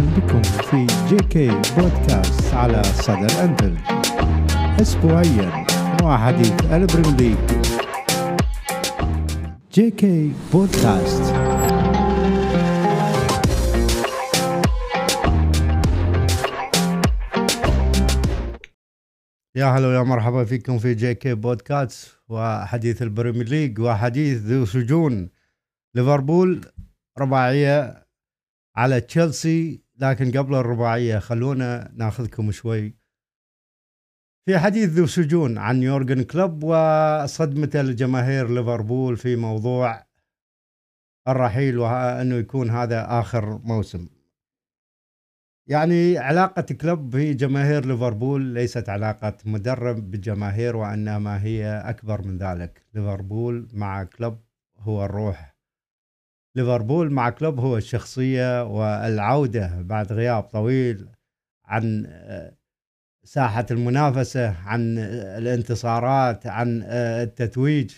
بكم في JK بودكاست على صدى الأنفل أسبوعيا وحديث البريمير ليج. JK بودكاست يا هلا ويا مرحبا فيكم في JK بودكاست وحديث البريمير ليج وحديث ذو شجون. ليفربول رباعية على تشيلسي لكن قبل الرباعية خلونا ناخذكم شوي. في حديث ذو شجون عن يورجن كلوب وصدمته لجماهير ليفربول في موضوع الرحيل وأنه يكون هذا آخر موسم. يعني علاقة كلوب بجماهير ليفربول ليست علاقة مدرب بالجماهير وإنما هي أكبر من ذلك. ليفربول مع كلوب هو الروح ليفربول مع كلوب هو الشخصية والعودة بعد غياب طويل عن آه، ساحة المنافسة عن آه، الانتصارات عن آه، التتويج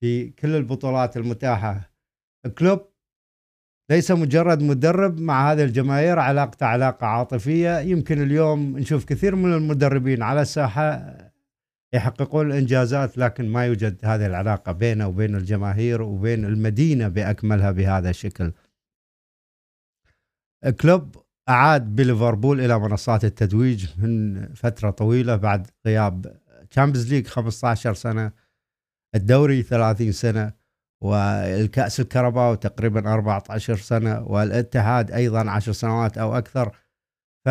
في كل البطولات المتاحة. كلوب ليس مجرد مدرب مع هذه الجماهير علاقته علاقة عاطفية. يمكن اليوم نشوف كثير من المدربين على الساحة يحققون الإنجازات لكن ما يوجد هذه العلاقة بينه وبين الجماهير وبين المدينة بأكملها بهذا الشكل. كلوب أعاد بليفربول إلى منصات التتويج من فترة طويلة بعد غياب Champions League 15 سنة الدوري 30 سنة والكأس الكاراباو تقريبا 14 سنة والاتحاد أيضا 10 سنوات أو أكثر ف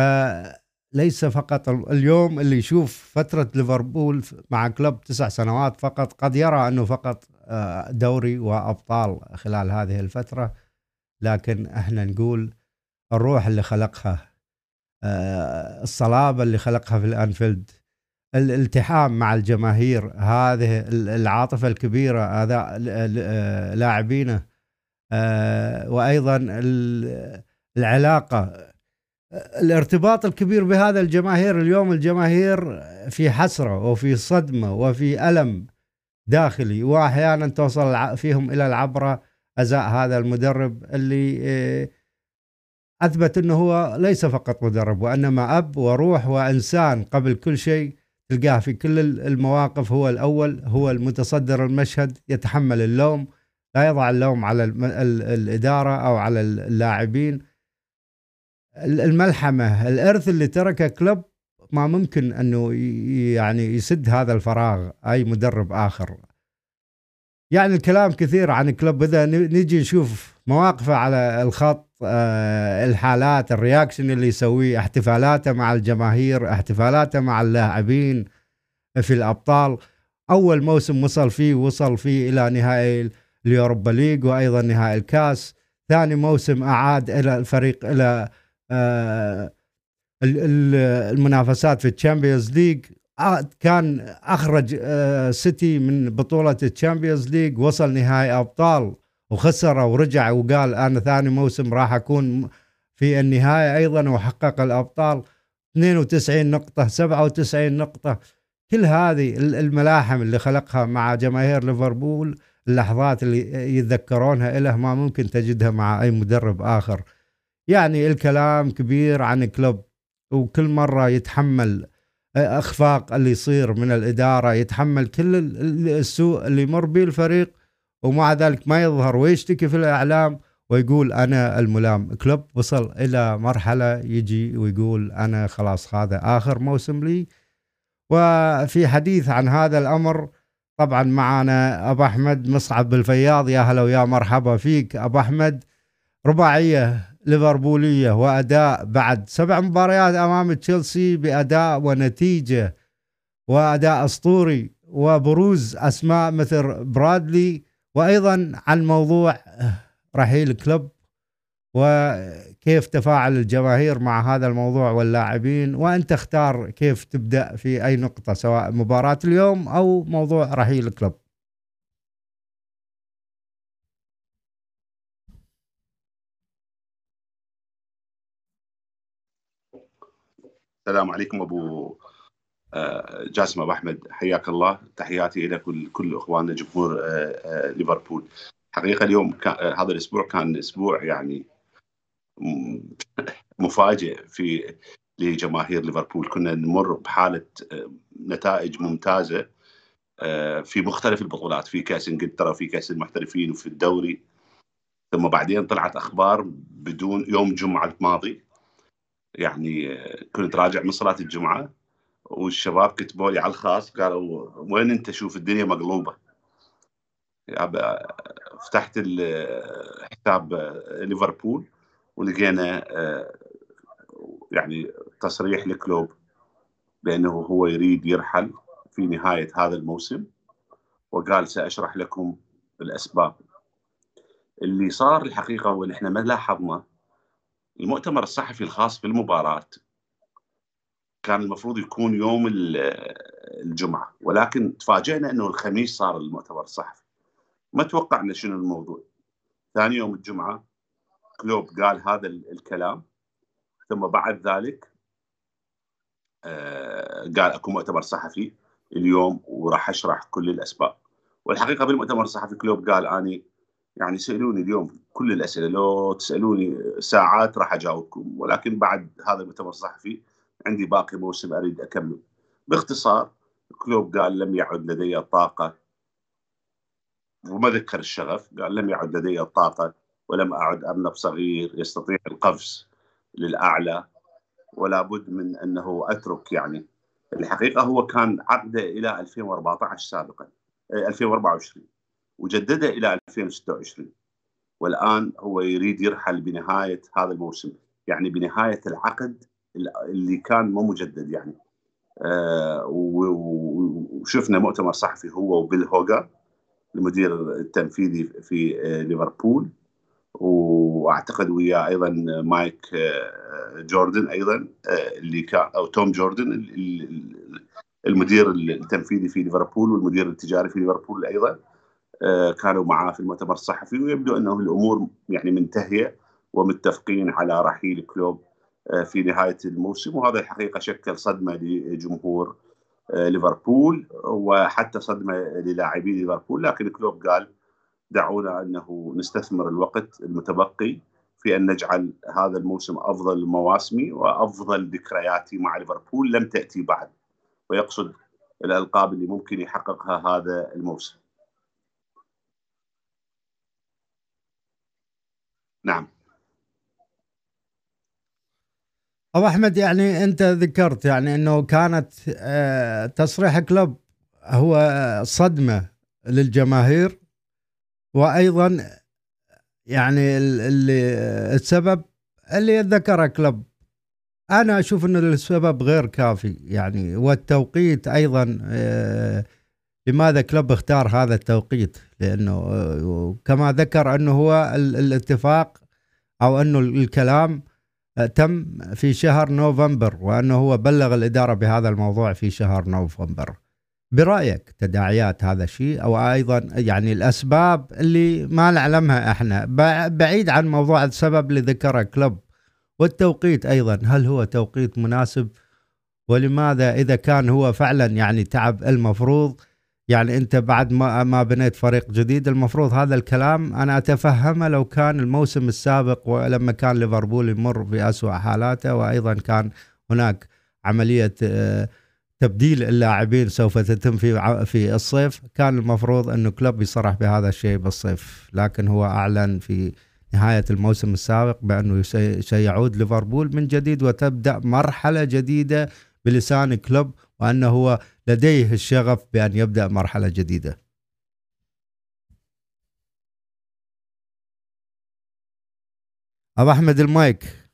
ليس فقط اليوم اللي يشوف فترة ليفربول مع كلوب تسع سنوات فقط قد يرى أنه فقط آه، دوري وأبطال خلال هذه الفترة. لكن إحنا نقول الروح اللي خلقها آه، الصلابة اللي خلقها في الأنفيلد الالتحام مع الجماهير هذه العاطفة الكبيرة هذا آه، لاعبينه وأيضا العلاقة الارتباط الكبير بهذا الجماهير اليوم الجماهير في حسرة وفي صدمة وفي ألم داخلي وأحيانا توصل فيهم إلى العبرة أزاء هذا المدرب اللي آه، أثبت أنه هو ليس فقط مدرب وإنما أب وروح وإنسان قبل كل شيء تلقاه في كل المواقف هو الأول هو المتصدر المشهد يتحمل اللوم لا يضع اللوم على الإدارة أو على اللاعبين. الملحمة الإرث اللي تركه كلوب ما ممكن أنه يعني يسد هذا الفراغ أي مدرب آخر. يعني الكلام كثير عن كلوب إذا نجي نشوف مواقفه على الخط آه، الحالات ال reaction اللي يسويه احتفالاته مع الجماهير احتفالاته مع اللاعبين في الأبطال. أول موسم وصل فيه وصل فيه إلى نهائي ال Europa League وأيضا نهائي الكاس. ثاني موسم أعاد إلى الفريق إلى المنافسات في ال Champions League آه، كان أخرج آه، سيتي من بطولة ال Champions League وصل نهائي أبطال وخسر ورجع وقال أنا ثاني موسم راح أكون في النهايه أيضا وحقق الأبطال. 92 نقطة 97 نقطة. كل هذه الملاحم اللي خلقها مع جماهير ليفربول اللحظات اللي يتذكرونها له ما ممكن تجدها مع أي مدرب آخر. يعني الكلام كبير عن كلوب وكل مرة يتحمل أخفاق اللي يصير من الإدارة يتحمل كل السوء اللي يمر به الفريق ومع ذلك ما يظهر ويشتكي في الإعلام ويقول أنا الملام. كلوب وصل إلى مرحلة يجي ويقول أنا خلاص هذا آخر موسم لي. وفي حديث عن هذا الأمر طبعا معنا أبو أحمد مصعب بالفياض يا هلا ويا مرحبا فيك أبو أحمد. رباعية ليفربولية واداء بعد سبع مباريات أمام تشيلسي بأداء ونتيجة وأداء أسطوري وبروز أسماء مثل برادلي وأيضا عن موضوع رحيل كلوب وكيف تفاعل الجماهير مع هذا الموضوع واللاعبين وانت اختار كيف تبدأ في أي نقطة سواء مباراة اليوم أو موضوع رحيل كلوب السلام عليكم أبو آه، جاسم أبو أحمد. حياك الله. تحياتي إلى كل كل إخواننا جمهور آه، آه، ليفربول. حقيقة اليوم هذا الأسبوع كان أسبوع يعني مفاجئ في لجماهير ليفربول. كنا نمر بحالة نتائج ممتازة في مختلف البطولات في كأس إنجلترا وفي كأس المحترفين وفي الدوري. ثم بعدين طلعت أخبار بدون يوم الجمعه الماضي. يعني كنت راجع من صلاة الجمعة والشباب كتبوا لي على الخاص قالوا وين أنت؟ شوف الدنيا مقلوبة. فتحت حساب ليفربول ولقينا يعني تصريح لكلوب بأنه هو يريد يرحل في نهاية هذا الموسم وقال سأشرح لكم الأسباب. اللي صار الحقيقة هو إن إحنا ما لاحظنا المؤتمر الصحفي الخاص بالمباراه كان المفروض يكون يوم الجمعة ولكن تفاجئنا إنه الخميس صار المؤتمر الصحفي. ما توقعنا شنو الموضوع. ثاني يوم الجمعة كلوب قال هذا الكلام ثم بعد ذلك آه، قال أكو مؤتمر صحفي اليوم وراح أشرح كل الأسباب. والحقيقة بالمؤتمر الصحفي كلوب قال أني يعني سألوني اليوم كل الأسئلة لو تسألوني ساعات راح أجاوبكم ولكن بعد هذا المؤتمر الصحفي عندي باقي موسم أريد أكمل. باختصار كلوب قال لم يعد لدي الطاقه وما ذكر الشغف قال لم يعد لدي الطاقه ولم أعد أرنب صغير يستطيع القفز للأعلى ولا بد من أنه أترك يعني. الحقيقة هو كان عقده إلى 2014 سابقا 2024 وجدده إلى 2026 والآن هو يريد يرحل بنهاية هذا الموسم يعني بنهاية العقد اللي كان مو مجدد يعني. آه وشفنا مؤتمر صحفي هو وبيل هوجا المدير التنفيذي في ليفربول. وأعتقد وياه أيضا مايك آه جوردن أيضا آه اللي كان أو توم جوردن المدير التنفيذي في ليفربول والمدير التجاري في ليفربول أيضا. كانوا معاه في المؤتمر الصحفي ويبدو أنه الأمور يعني منتهية ومتفقين على رحيل كلوب آه، في نهاية الموسم. وهذا الحقيقة شكل صدمة لجمهور آه، ليفربول وحتى صدمة للاعبي ليفربول. لكن كلوب قال دعونا أنه نستثمر الوقت المتبقي في أن نجعل هذا الموسم أفضل مواسمي وأفضل ذكرياتي مع ليفربول لم تأتي بعد. ويقصد الألقاب اللي ممكن يحققها هذا الموسم. نعم. أبو أحمد يعني أنت ذكرت يعني أنه كانت آه، تصريح كلوب هو صدمة للجماهير وأيضا يعني اللي السبب اللي ذكره كلوب أنا أشوف انه السبب غير كافي يعني والتوقيت أيضا آه، لماذا كلوب اختار هذا التوقيت. لأنه كما ذكر أنه هو الاتفاق أو أنه الكلام تم في شهر نوفمبر وأنه هو بلغ الإدارة بهذا الموضوع في شهر نوفمبر. برأيك تداعيات هذا الشيء أو أيضا يعني الأسباب اللي ما نعلمها إحنا؟ بعيد عن موضوع السبب اللي ذكره كلوب والتوقيت أيضا. هل هو توقيت مناسب؟ ولماذا إذا كان هو فعلا يعني تعب المفروض؟ يعني انت بعد ما ما بنيت فريق جديد المفروض هذا الكلام أنا أتفهمه لو كان الموسم السابق ولما كان ليفربول يمر في اسوء حالاته وأيضا كان هناك عملية آه، تبديل اللاعبين سوف تتم في في الصيف. كان المفروض أنه كلوب يصرح بهذا الشيء بالصيف لكن هو أعلن في نهاية الموسم السابق بأنه سيعود ليفربول من جديد وتبدأ مرحلة جديدة بلسان كلوب وأنه هو لديه الشغف بأن يبدأ مرحلة جديدة. أبو أحمد المايك.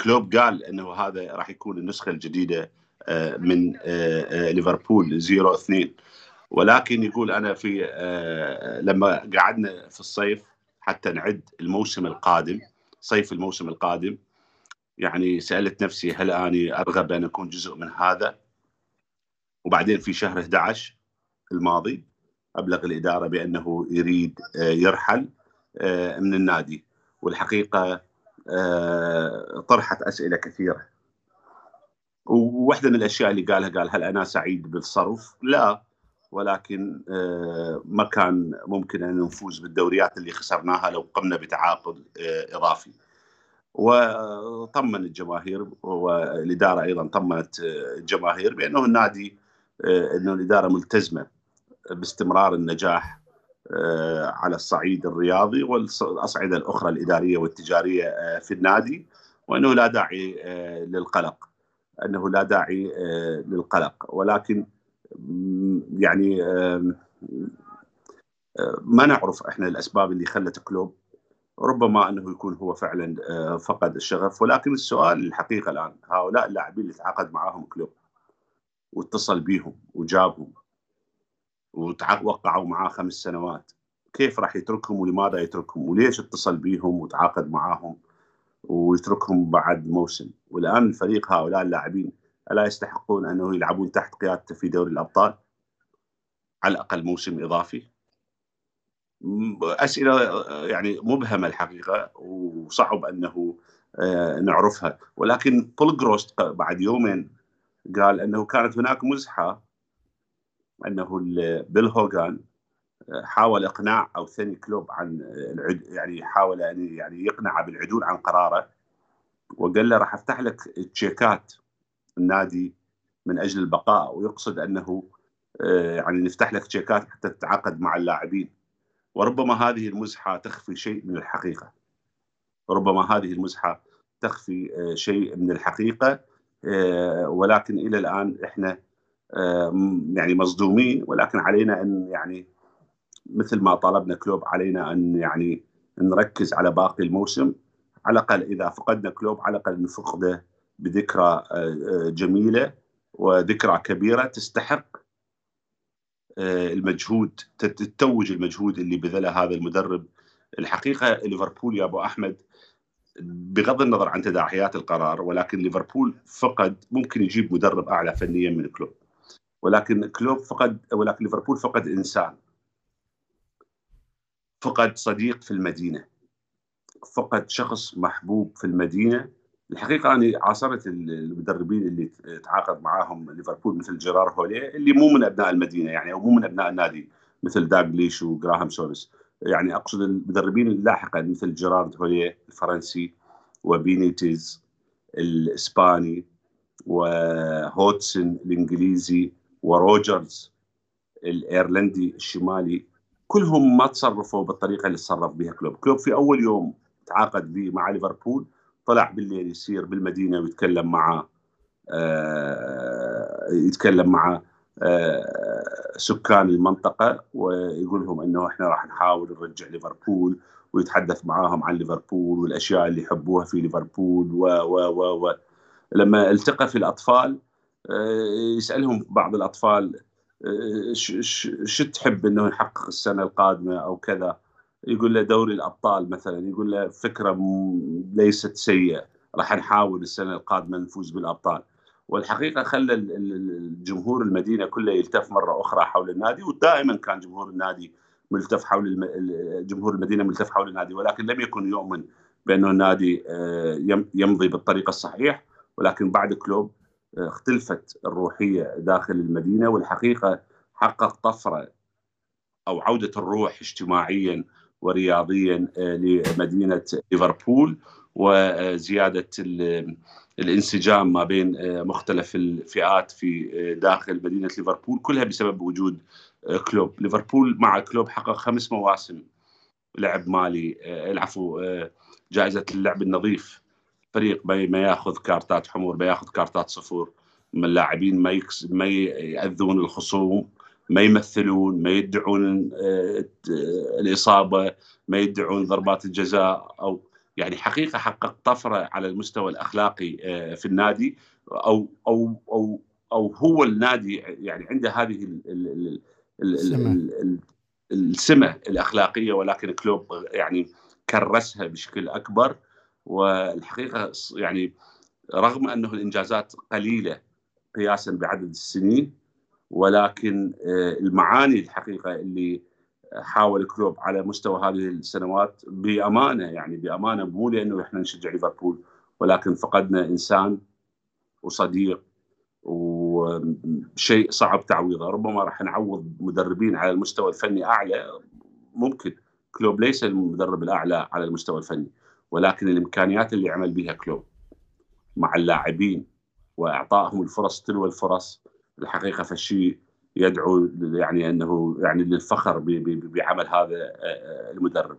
كلوب قال إنه هذا راح يكون النسخة الجديدة آه، من آه، آه، ليفربول 0 2 ولكن يقول أنا في لما قعدنا في الصيف حتى نعد الموسم القادم صيف الموسم القادم يعني سألت نفسي هل أني ارغب ان أكون جزء من هذا؟ وبعدين في شهر 11 الماضي أبلغ الإدارة بأنه يريد آه، يرحل آه، من النادي. والحقيقة آه، طرحت أسئلة كثيرة. وواحده من الأشياء اللي قالها قال هل أنا سعيد بالصرف؟ لا. ولكن ما كان ممكن أن نفوز بالدوريات اللي خسرناها لو قمنا بتعاقد إضافي. وطمن الجماهير والإدارة أيضا طمنت الجماهير بأنه النادي أنه الإدارة ملتزمة باستمرار النجاح على الصعيد الرياضي والأصعدة الأخرى الإدارية والتجارية في النادي وأنه لا داعي للقلق أنه لا داعي للقلق. ولكن يعني ما نعرف إحنا الأسباب اللي خلت كلوب ربما أنه يكون هو فعلا آه، فقد الشغف. ولكن السؤال الحقيقة الآن هؤلاء اللاعبين اللي تعاقد معاهم كلوب واتصل بيهم وجابهم ووقعوا معاه خمس سنوات كيف راح يتركهم ولماذا يتركهم؟ وليش اتصل بيهم وتعاقد معاهم ويتركهم بعد موسم؟ والآن الفريق هؤلاء اللاعبين ألا يستحقون أنه يلعبون تحت قيادته في دوري الأبطال؟ على الأقل موسم إضافي؟ أسئلة يعني مبهمة الحقيقة وصعب أنه آه، نعرفها. ولكن بول جوست بعد يومين قال أنه كانت هناك مزحة أنه بيلي هوغان آه، حاول إقناع أو ثني كلوب عن العد يعني حاول أن يعني يقنعه بالعدول عن قراره وقال له راح أفتح لك تشيكات النادي من أجل البقاء ويقصد أنه آه، يعني نفتح لك تشيكات حتى تتعاقد مع اللاعبين. وربما هذه المزحة تخفي شيء من الحقيقة. ربما هذه المزحة تخفي آه، شيء من الحقيقة آه، ولكن إلى الآن إحنا آه، يعني مصدومين ولكن علينا أن يعني مثل ما طلبنا كلوب علينا أن يعني نركز على باقي الموسم. على الأقل إذا فقدنا كلوب على الأقل نفقده بذكرى جميلة وذكرى كبيرة تستحق المجهود تتوج المجهود اللي بذله هذا المدرب. الحقيقة ليفربول يا أبو أحمد بغض النظر عن تداعيات القرار ولكن ليفربول فقد ممكن يجيب مدرب أعلى فنيا من كلوب. ولكن كلوب فقد ولكن ليفربول فقد إنسان. فقد صديق في المدينة. فقد شخص محبوب في المدينة. الحقيقة أنا عاصرت المدربين اللي تعاقد معاهم ليفربول مثل جيرارد هولييه اللي مو من أبناء المدينة يعني أو مو من أبناء النادي مثل داغليش وجرايم سونيس يعني أقصد المدربين اللاحقا مثل جيرارد هولييه الفرنسي وبينيتيز الإسباني وهودجسون الإنجليزي وروجرز الإيرلندي الشمالي. كلهم ما تصرفوا بالطريقة اللي تصرف بها كلوب، كلوب في أول يوم تعاقد مع ليفربول طلع بالليل يسير بالمدينة ويتكلم مع آه، يتكلم مع آه، سكان المنطقة ويقول لهم إنه إحنا راح نحاول نرجع ليفربول ويتحدث معاهم عن ليفربول والأشياء اللي يحبوها في ليفربول و و و, و. لما التقى في الأطفال آه، يسألهم بعض الأطفال شو تحب إنه يحقق السنة القادمة أو كذا. يقول له دوري الأبطال مثلا يقول له فكرة ليست سيئة راح نحاول السنة القادمة نفوز بالأبطال. والحقيقة خلى الجمهور المدينة كله يلتف مرة أخرى حول النادي ودائما كان جمهور النادي ملتف حول الم... جمهور المدينة ملتف حول النادي ولكن لم يكن يؤمن بانه النادي آه، يمضي بالطريقة الصحيح ولكن بعد كلوب آه، اختلفت الروحية داخل المدينة والحقيقة حقق طفرة أو عودة الروح اجتماعيا ورياضيا آه، لمدينة ليفربول وزيادة الانسجام ما بين آه، مختلف الفئات في آه، داخل مدينة ليفربول كلها بسبب وجود كلوب. ليفربول مع كلوب حقق خمس مواسم لعب مالي العفو جائزة اللعب النظيف. فريق ما ياخذ كارتات حمر ما ياخذ كارتات صفور. من اللاعبين ما ما يأذون الخصوم. ما يمثلون ما يدعون آه، الإصابة ما يدعون ضربات الجزاء أو يعني حقيقة حقق طفره على المستوى الأخلاقي آه، في النادي أو أو أو أو هو النادي يعني عنده هذه السمة. الأخلاقية ولكن كلوب يعني كرسها بشكل أكبر والحقيقة يعني رغم أنه الإنجازات قليلة قياسا بعدد السنين ولكن آه، المعاني الحقيقة اللي حاول كلوب على مستوى هذه السنوات بأمانة يعني بأمانة مو لأنه إحنا نشجع ليفربول ولكن فقدنا إنسان وصديق وشيء صعب تعويضه. ربما راح نعوض مدربين على المستوى الفني أعلى ممكن. كلوب ليس المدرب الأعلى على المستوى الفني ولكن الإمكانيات اللي عمل بها كلوب مع اللاعبين وإعطائهم الفرص تلو الفرص الحقيقة فالشيء يدعو يعني أنه يعني للفخر بعمل هذا آه، آه، المدرب.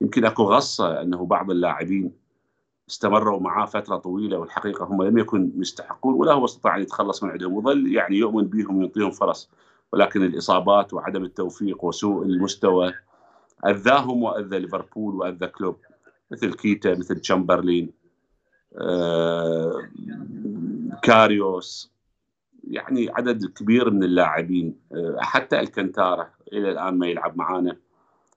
يمكن أكو غصة أنه بعض اللاعبين استمروا معاه فترة طويلة والحقيقة هم لم يكن يستحقون ولا هو استطاع أن يتخلص من عندهم. وظل يعني يؤمن بهم ويعطيهم فرص ولكن الإصابات وعدم التوفيق وسوء المستوى أذاهم وأذى ليفربول وأذى كلوب مثل كيتا مثل تشامبرلين آه، كاريوس. يعني عدد كبير من اللاعبين آه، حتى ألكانتارا إلى الآن ما يلعب معانا.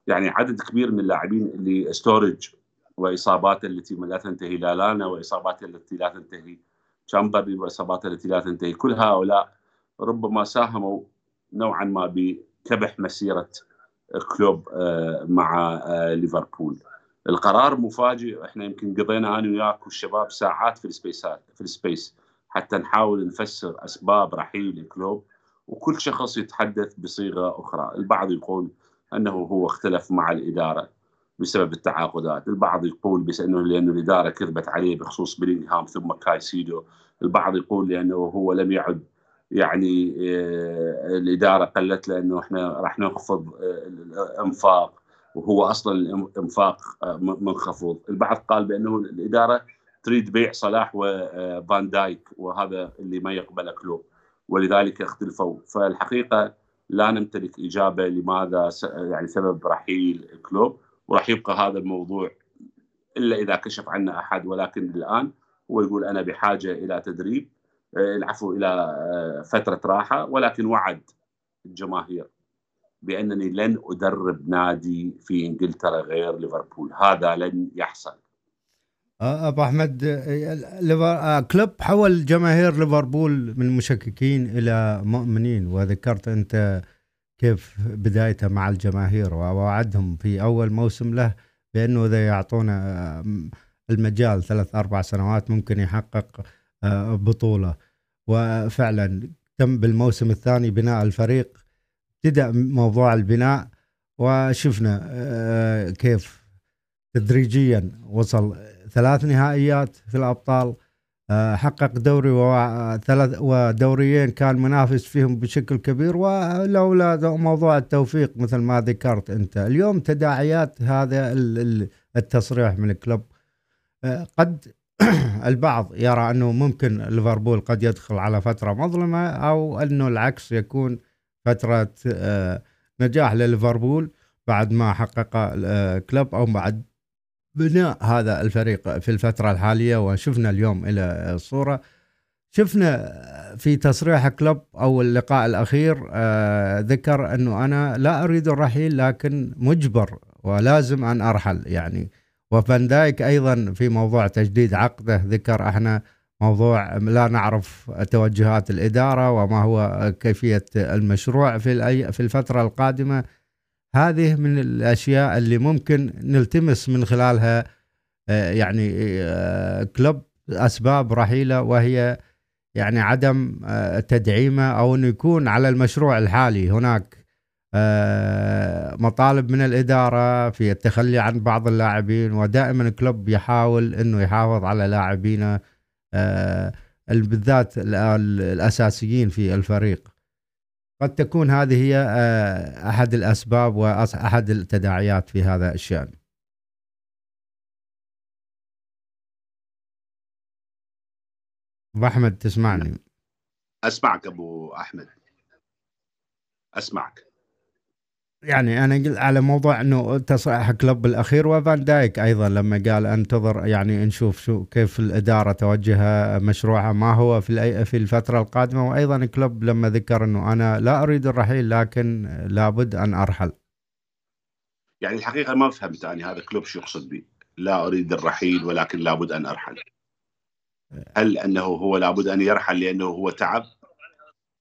يعني عدد كبير من اللاعبين اللي ستوريدج وإصابات التي لا تنتهي لالانا وإصابات التي لا تنتهي تشامبرلين وإصابات التي لا تنتهي. كل هؤلاء ربما ساهموا نوعا ما بكبح مسيرة كلوب آه، مع آه، ليفربول. القرار مفاجئ. إحنا يمكن قضينا أنا وياك والشباب ساعات في السبيسات في ال space. حتى نحاول نفسر أسباب رحيل كلوب وكل شخص يتحدث بصيغة أخرى، البعض يقول أنه هو اختلف مع الإدارة بسبب التعاقدات، البعض يقول بس أنه لأنه الإدارة كذبت عليه بخصوص بلينغهام ثم كايسيدو، البعض يقول لأنه هو لم يعد يعني آه، الإدارة قالت له أنه إحنا راح نخفض آه، الأنفاق وهو أصلا الأنفاق آه، منخفض، البعض قال بأنه الإدارة تريد بيع صلاح وفان دايك وهذا اللي ما يقبله كلوب ولذلك اختلفوا. فالحقيقة لا نمتلك إجابة لماذا يعني سبب رحيل كلوب وراح يبقى هذا الموضوع إلا إذا كشف عنا أحد. ولكن الآن هو يقول أنا بحاجة إلى تدريب آه، العفو إلى آه، فترة راحة ولكن وعد الجماهير بأنني لن أدرب نادي في إنجلترا غير ليفربول. هذا لن يحصل. آه، أبو أحمد كلوب حول جماهير ليفربول من مشككين إلى مؤمنين وذكرت أنت كيف بدايته مع الجماهير ووعدهم في أول موسم له بأنه إذا يعطونا المجال ثلاث أربع سنوات ممكن يحقق آه، بطولة. وفعلا تم بالموسم الثاني بناء الفريق ابتدأ موضوع البناء وشفنا آه، كيف تدريجيا وصل ثلاث نهائيات في الأبطال آه، حقق دوري وثلاث ودوريين كان منافس فيهم بشكل كبير ولولا موضوع التوفيق مثل ما ذكرت أنت. اليوم تداعيات هذا التصريح من الكلوب آه، قد البعض يرى أنه ممكن ليفربول قد يدخل على فترة مظلمة أو أنه العكس يكون فترة آه، نجاح لليفربول بعد ما حقق كلوب أو بعد بناء هذا الفريق في الفترة الحالية وشفنا اليوم إلى الصورة. شفنا في تصريح كلوب أو اللقاء الأخير آه ذكر أنه أنا لا أريد الرحيل لكن مجبر ولازم أن أرحل يعني. وفان دايك أيضا في موضوع تجديد عقده ذكر إحنا موضوع لا نعرف توجهات الإدارة وما هو كيفية المشروع في في الفترة القادمة. هذه من الأشياء اللي ممكن نلتمس من خلالها آه، يعني آه، كلوب أسباب رحيلة وهي يعني عدم آه، تدعيمه أو إنه يكون على المشروع الحالي. هناك مطالب من الإدارة في التخلي عن بعض اللاعبين ودائما كلوب يحاول إنه يحافظ على لاعبينه بالذات الأساسيين في الفريق. قد تكون هذه هي آه، أحد الأسباب وأحد التداعيات في هذا الشأن. أبو أحمد تسمعني؟ أسمعك أبو أحمد. أسمعك. يعني أنا قلت على موضوع إنه تصريح كلوب الأخير وفان دايك أيضا لما قال أنتظر يعني نشوف شو كيف الإدارة توجه مشروعها ما هو في في الفترة القادمة وأيضا كلوب لما ذكر إنه أنا لا أريد الرحيل لكن لابد أن أرحل. يعني الحقيقة ما فهمت يعني هذا كلوب شو يقصد به لا أريد الرحيل ولكن لابد أن أرحل. هل أنه هو لابد أن يرحل لأنه هو تعب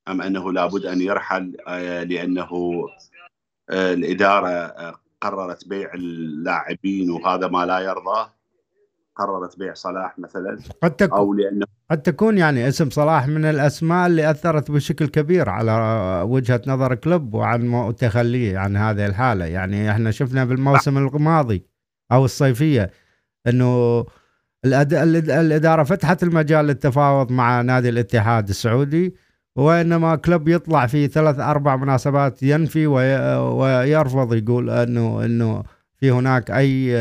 أم أنه لابد أن يرحل آه، لأنه الإدارة آه، قررت بيع اللاعبين وهذا ما لا يرضاه قررت بيع صلاح مثلا. قد تكون أو لأنه قد تكون يعني اسم صلاح من الأسماء اللي أثرت بشكل كبير على وجهة نظر كلوب وعن تخليه عن هذه الحالة. يعني إحنا شفنا بالموسم الماضي أو الصيفية إنه الإدارة فتحت المجال للتفاوض مع نادي الاتحاد السعودي. وإنما كلوب يطلع في ثلاث أربع مناسبات ينفي ويرفض يقول إنه إنه في هناك أي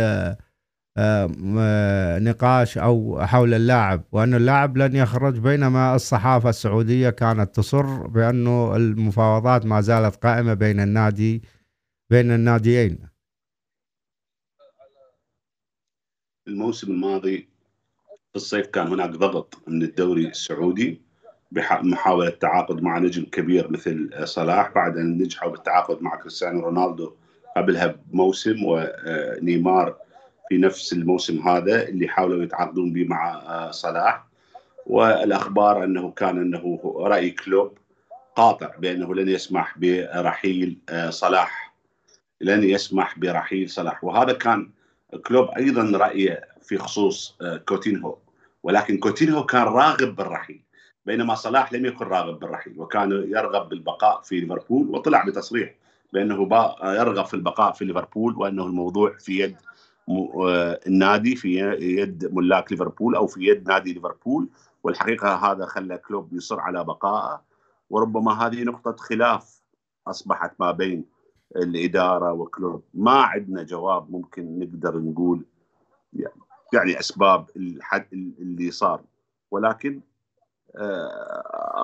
نقاش أو حول اللاعب وأن اللاعب لن يخرج بينما الصحافة السعودية كانت تصر بانه المفاوضات ما زالت قائمة بين النادي بين الناديين. الموسم الماضي في الصيف كان هناك ضغط من الدوري السعودي. بمحاولة التعاقد مع نجم كبير مثل صلاح. بعد أن نجحوا بالتعاقد مع كريستيانو رونالدو قبلها بموسم ونيمار في نفس الموسم هذا اللي حاولوا يتعاقدون به مع صلاح. والأخبار أنه كان أنه رأي كلوب قاطع بأنه لن يسمح برحيل صلاح. لن يسمح برحيل صلاح. وهذا كان كلوب أيضا رأيه في خصوص آه، كوتينهو. ولكن كوتينهو كان راغب بالرحيل. بينما صلاح لم يكن راغب بالرحيل وكان يرغب بالبقاء في ليفربول وطلع بتصريح بأنه يرغب في البقاء في ليفربول وأنه الموضوع في يد آه، النادي في يد ملاك ليفربول أو في يد نادي ليفربول والحقيقة هذا خلى كلوب يصر على بقائه وربما هذه نقطة خلاف أصبحت ما بين الإدارة وكلوب. ما عندنا جواب ممكن نقدر نقول يعني أسباب الحد اللي صار ولكن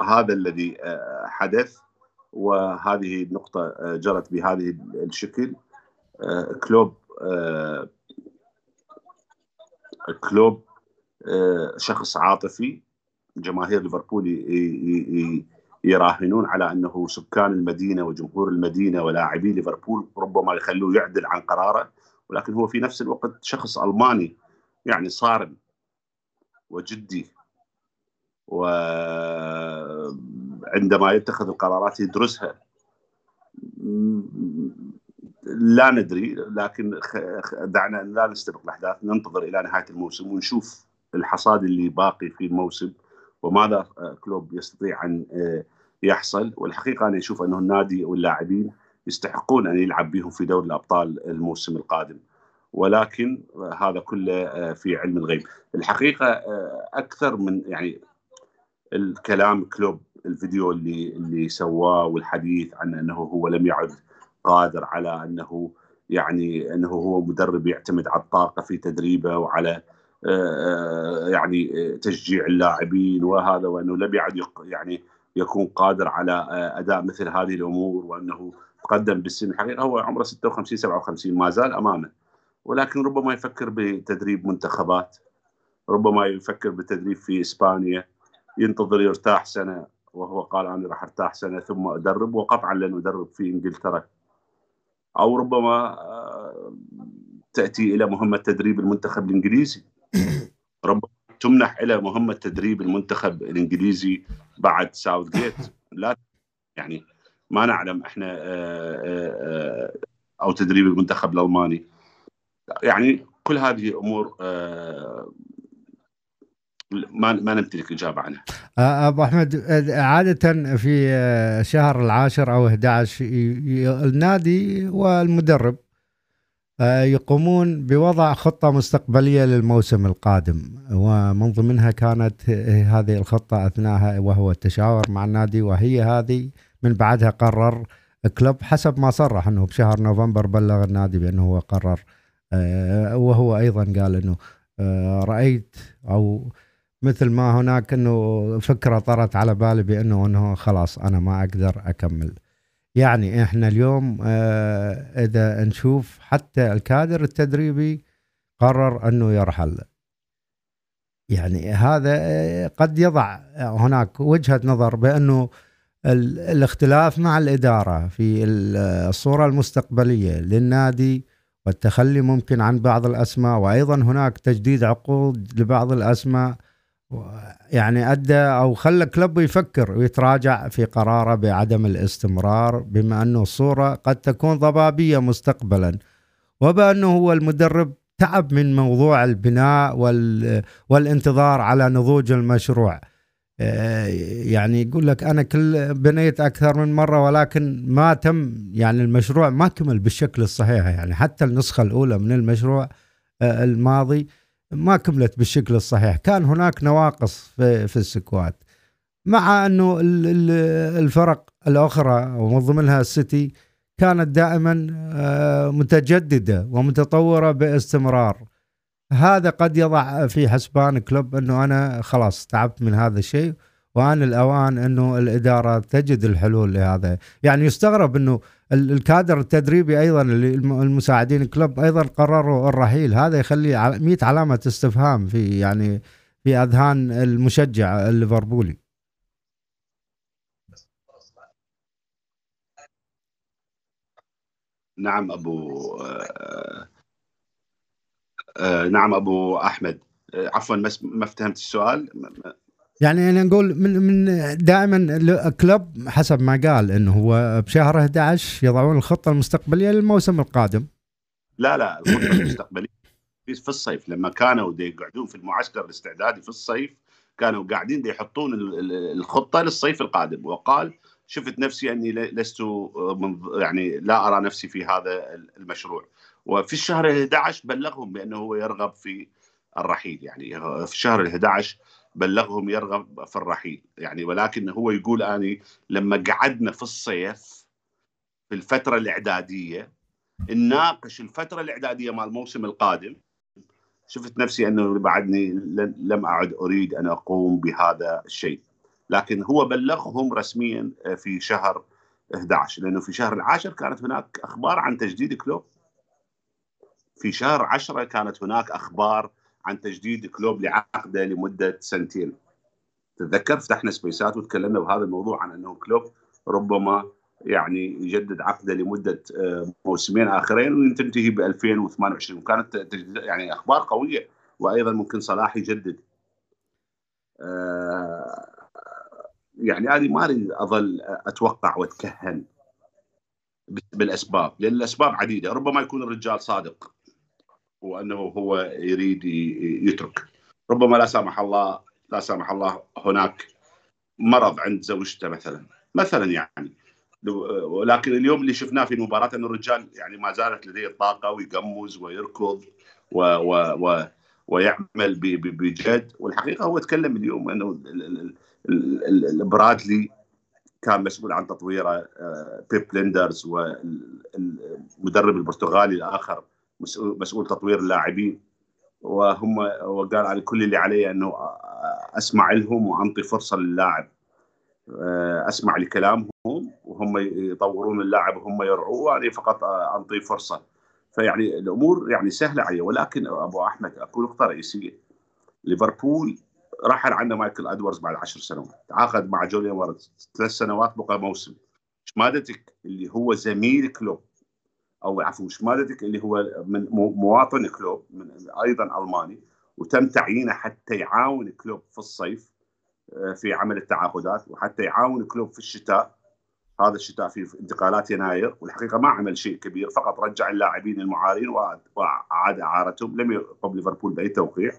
هذا الذي آه حدث وهذه النقطة آه جرت بهذه الشكل. آه كلوب آه كلوب آه شخص عاطفي جماهير ليفربول يراهنون على أنه سكان المدينة وجمهور المدينة ولاعبي ليفربول ربما يخلوه يعدل عن قراره ولكن هو في نفس الوقت شخص ألماني يعني صارم وجدي. وعندما يتخذ القرارات يدرسها. لا ندري لكن دعنا لا نستبق الأحداث ننتظر إلى نهاية الموسم ونشوف الحصاد اللي باقي في الموسم وماذا كلوب يستطيع أن يحصل. والحقيقة أنا أشوف أنه النادي واللاعبين يستحقون أن يلعب بهم في دوري الأبطال الموسم القادم. ولكن هذا كله في علم الغيب. الحقيقة أكثر من يعني الكلام كلوب الفيديو اللي اللي سواه والحديث عن أنه هو لم يعد قادر على أنه يعني أنه هو مدرب يعتمد على الطاقة في تدريبه وعلى يعني تشجيع اللاعبين وهذا وأنه لم يعد يعني يكون قادر على آه، أداء مثل هذه الأمور وأنه تقدم بالسن. الحقيقة هو عمره 56 57 ما زال أمامه. ولكن ربما يفكر بتدريب منتخبات ربما يفكر بالتدريب في إسبانيا. ينتظر يرتاح سنة وهو قال أنا راح أرتاح سنة ثم أدرب وقطعا لن أدرب في إنجلترا. أو ربما آه، تأتي إلى مهمة تدريب المنتخب الإنجليزي. ربما تمنح إلى مهمة تدريب المنتخب الإنجليزي بعد ساوث جيت لا يعني ما نعلم إحنا آه، آه، أو تدريب المنتخب الألماني. يعني كل هذه أمور ما ما نمتلك إجابة عنها. أبو أحمد عادة في شهر العاشر أو 11 النادي والمدرب آه، يقومون بوضع خطة مستقبلية للموسم القادم ومن ضمنها كانت هذه الخطة أثناءها وهو التشاور مع النادي وهي هذه من بعدها قرر كلوب حسب ما صرح أنه بشهر نوفمبر بلغ النادي بأنه هو قرر آه، وهو أيضا قال أنه آه، رأيت أو مثل ما هناك أنه فكرة طرت على بالي بأنه أنه خلاص أنا ما أقدر أكمل. يعني إحنا اليوم آه إذا نشوف حتى الكادر التدريبي قرر إنه يرحل يعني هذا آه، قد يضع هناك وجهة نظر بإنه الاختلاف مع الإدارة في الصورة المستقبلية للنادي والتخلي ممكن عن بعض الأسماء وأيضا هناك تجديد عقود لبعض الأسماء. يعني أدى أو خلى كلوب يفكر ويتراجع في قراره بعدم الاستمرار بما انه الصورة قد تكون ضبابية مستقبلا وبانه هو المدرب تعب من موضوع البناء والانتظار على نضوج المشروع. آه، يعني يقول لك أنا كل بنيت أكثر من مرة ولكن ما تم يعني المشروع ما كمل بالشكل الصحيح يعني حتى النسخة الأولى من المشروع آه، الماضي ما كملت بالشكل الصحيح. كان هناك نواقص في, في السكواد مع أنه الفرق الأخرى ومن ضمنها السيتي كانت دائما آه، متجددة ومتطورة باستمرار. هذا قد يضع في حسبان كلوب أنه أنا خلاص تعبت من هذا الشيء وان الأوان أنه الإدارة تجد الحلول لهذا. يعني يستغرب أنه الكادر التدريبي أيضا المساعدين كلوب أيضا قرروا الرحيل. هذا يخلي 100 علامة استفهام في يعني في أذهان المشجع الليفربولي. نعم أبو آه آه نعم أبو أحمد. آه عفوا ما فهمت السؤال. يعني أنا نقول من من دائما كلوب حسب ما قال إنه هو بشهر 11 يضعون الخطة المستقبلية للموسم القادم. لا لا الخطة المستقبلية في الصيف. لما كانوا يقعدون في المعسكر الاستعدادي في الصيف كانوا قاعدين يحطون الخطة للصيف القادم. وقال شفت نفسي أني لست من يعني لا أرى نفسي في هذا المشروع. وفي الشهر 11 بلغهم بأنه هو يرغب في الرحيل. يعني في الشهر 11 بلغهم يرغب في الرحيل. يعني ولكن هو يقول أني لما قعدنا في الصيف في الفترة الإعدادية نناقش الفترة الإعدادية مال الموسم القادم. شفت نفسي أنه بعدني لم أعد أريد أن أقوم بهذا الشيء. لكن هو بلغهم رسميا في شهر 11 لأنه في شهر العاشر كانت هناك أخبار عن تجديد كلوب. في شهر 10 كانت هناك أخبار عن تجديد كلوب لعقده لمده سنتين. تتذكر؟ فتحنا سبيسات وتكلمنا بهذا الموضوع عن أنه كلوب ربما يعني يجدد عقده لمده آه، موسمين آخرين وتنتهي ب 2028 وكانت يعني أخبار قوية وأيضا ممكن صلاح يجدد. آه، يعني هذه ما أريد أظل أتوقع وأتكهن بالأسباب لأن الأسباب عديدة. ربما يكون الرجال صادق. وأنه هو يريد يترك. ربما لا سامح الله لا سامح الله هناك مرض عند زوجته مثلا. مثلا يعني ولكن اليوم اللي شفناه في المباراه انه الرجال يعني ما زالت لديه الطاقه ويقمز ويركض و و و ويعمل بجد. والحقيقة هو تكلم اليوم إنه برادلي كان مسؤول عن تطويره آه، بيب ليندرز والمدرب البرتغالي الآخر مسؤول تطوير اللاعبين. وهم وقال على كل اللي علي أنه أسمع لهم وانطي فرصة للاعب. آه، أسمع لكلامهم وهم يطورون اللاعب وهم يرعوه وأنا فقط انطي فرصة. فيعني الأمور يعني سهلة عليه ولكن أبو أحمد اكو نقطة رئيسية. ليفربول رحل عنه مايكل إدواردز بعد عشر سنوات. تعاقد مع جوليان وارد ثلاث سنوات بقى موسم. شمادتكه اللي هو زميل كلوب. أو عفوا شمادتكه اللي هو من مواطن كلوب من أيضا ألماني وتم تعيينه حتى يعاون كلوب في الصيف آه، في عمل التعاقدات وحتى يعاون كلوب في الشتاء. هذا الشتاء في انتقالات يناير والحقيقة ما عمل شيء كبير فقط رجع اللاعبين المعارين واعاد اعارتهم لم يقم ليفربول بأي توقيع.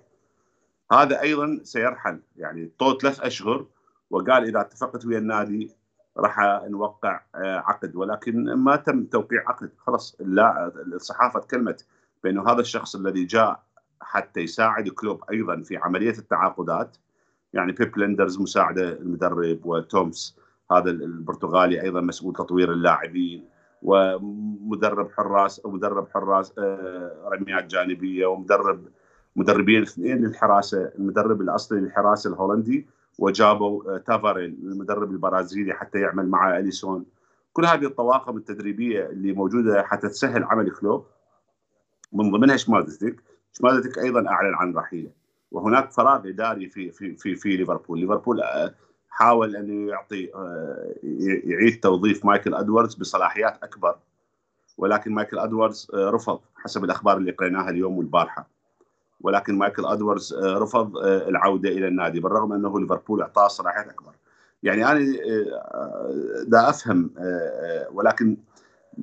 هذا أيضا سيرحل يعني طول ثلاث أشهر وقال إذا اتفقت ويا النادي راح نوقع آه، عقد. ولكن ما تم توقيع عقد. خلاص لا الصحافه تكلمت بانه هذا الشخص الذي جاء حتى يساعد كلوب أيضا في عملية التعاقدات يعني بيب لندرز مساعدة المدرب وتومس هذا البرتغالي أيضا مسؤول تطوير اللاعبين ومدرب حراس مدرب حراس آه، رميات جانبية ومدرب مدربين اثنين للحراسة المدرب الأصلي للحراسه الهولندي وجابوا آه، تافارين المدرب البرازيلي حتى يعمل مع أليسون. كل هذه الطواقم التدريبية اللي موجودة حتى تسهل عمل كلوب. من ضمنها شمادتك شمادتك أيضا أعلن عن رحيله. وهناك فراغ إداري في في في في ليفربول. ليفربول آه، حاول أن يعطي آه، يعيد توظيف مايكل أدواردز بصلاحيات أكبر. ولكن مايكل أدواردز رفض حسب الأخبار اللي قريناها اليوم والبارحة. ولكن مايكل ادواردز آه، رفض آه، العودة إلى النادي بالرغم أنه ليفربول اعطاه صلاحيات اكبر يعني أنا آه، دا أفهم ولكن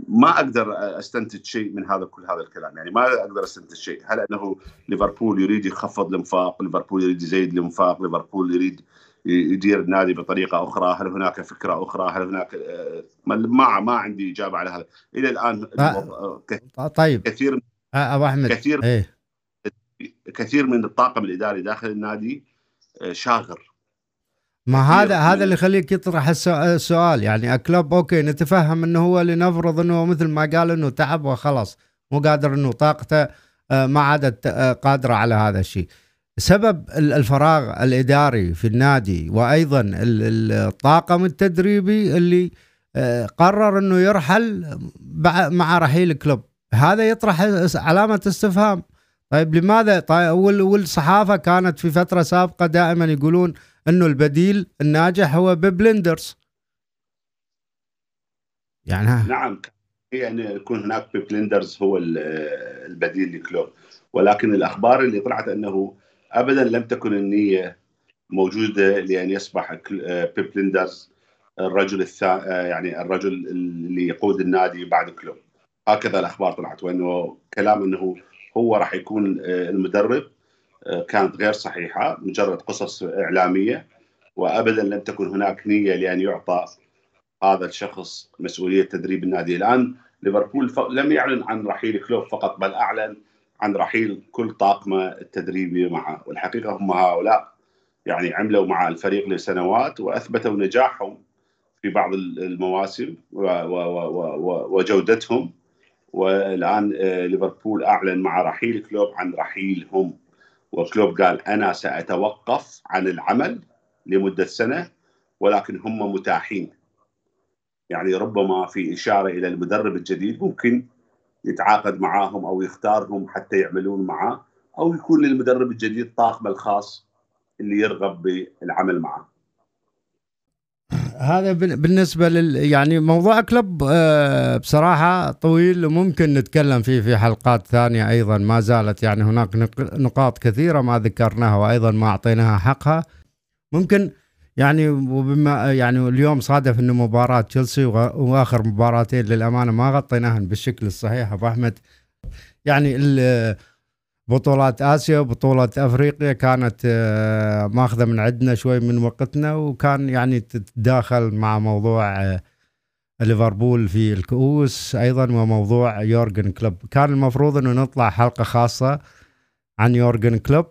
ما أقدر أستنتج شيء من هذا كل هذا الكلام. يعني ما أقدر أستنتج شيء. هل أنه ليفربول يريد يخفض الانفاق ليفربول يريد يزيد الانفاق ليفربول يريد يدير النادي بطريقة أخرى؟ هل هناك فكرة أخرى؟ هل هناك ما ما عندي إجابة على هذا. إلى الآن طيب. كثير أبو أحمد كثير إيه. كثير من الطاقم الإداري داخل النادي آه، شاغر. ما هذا هذا اللي يخليك يطرح السؤال. يعني كلوب okay نتفهم إنه هو لنفرض إنه مثل ما قال إنه تعب وخلاص مو قادر إنه طاقته آه، ما عادت آه، قادرة على هذا الشيء. سبب الفراغ الإداري في النادي وأيضا الطاقم التدريبي اللي قرر إنه يرحل مع رحيل كلوب هذا يطرح علامة استفهام. طيب لماذا؟ طيب والصحافه كانت في فترة سابقة دائما يقولون إنه البديل الناجح هو ببلندرز يعني نعم. هي ان يكون هناك بيب ليندرز هو البديل لكلوب. ولكن الأخبار اللي طلعت أنه ابدا لم تكن النية موجودة لأن يصبح بيب ليندرز الرجل الثاني يعني الرجل اللي يقود النادي بعد كلوب. هكذا الأخبار طلعت وأنه كلام أنه هو راح يكون آه، المدرب آه، كانت غير صحيحة مجرد قصص إعلامية وابدا لم تكن هناك نية لأن يعطى هذا الشخص مسؤولية تدريب النادي. الآن ليفربول لم يعلن عن رحيل كلوب فقط بل أعلن عن رحيل كل طاقمة التدريبي معه. والحقيقة هم هؤلاء يعني عملوا مع الفريق لسنوات وأثبتوا نجاحهم في بعض المواسم وجودتهم. والآن آه، ليفربول أعلن مع رحيل كلوب عن رحيلهم وكلوب قال أنا سأتوقف عن العمل لمدة سنة ولكن هم متاحين يعني ربما في إشارة إلى المدرب الجديد ممكن يتعاقد معاهم أو يختارهم حتى يعملون معه أو يكون للمدرب الجديد طاقمه الخاص اللي يرغب بالعمل معه. هذا بالنسبة لل يعني موضوع كلب آه، بصراحة طويل وممكن نتكلم فيه في حلقات ثانية أيضا. ما زالت يعني هناك نقاط كثيرة ما ذكرناها وأيضا ما أعطيناها حقها. ممكن يعني وبما يعني اليوم صادف إنه مباراة تشيلسي وآخر مباراتين للأمانة ما غطيناهن بالشكل الصحيح. أبو أحمد يعني بطولات آسيا وبطوله أفريقيا كانت آه، ماخذة من عندنا شوي من وقتنا وكان يعني تتداخل مع موضوع آه، ليفربول في الكؤوس أيضا وموضوع يورجن كلوب. كان المفروض إنه نطلع حلقة خاصة عن يورجن كلوب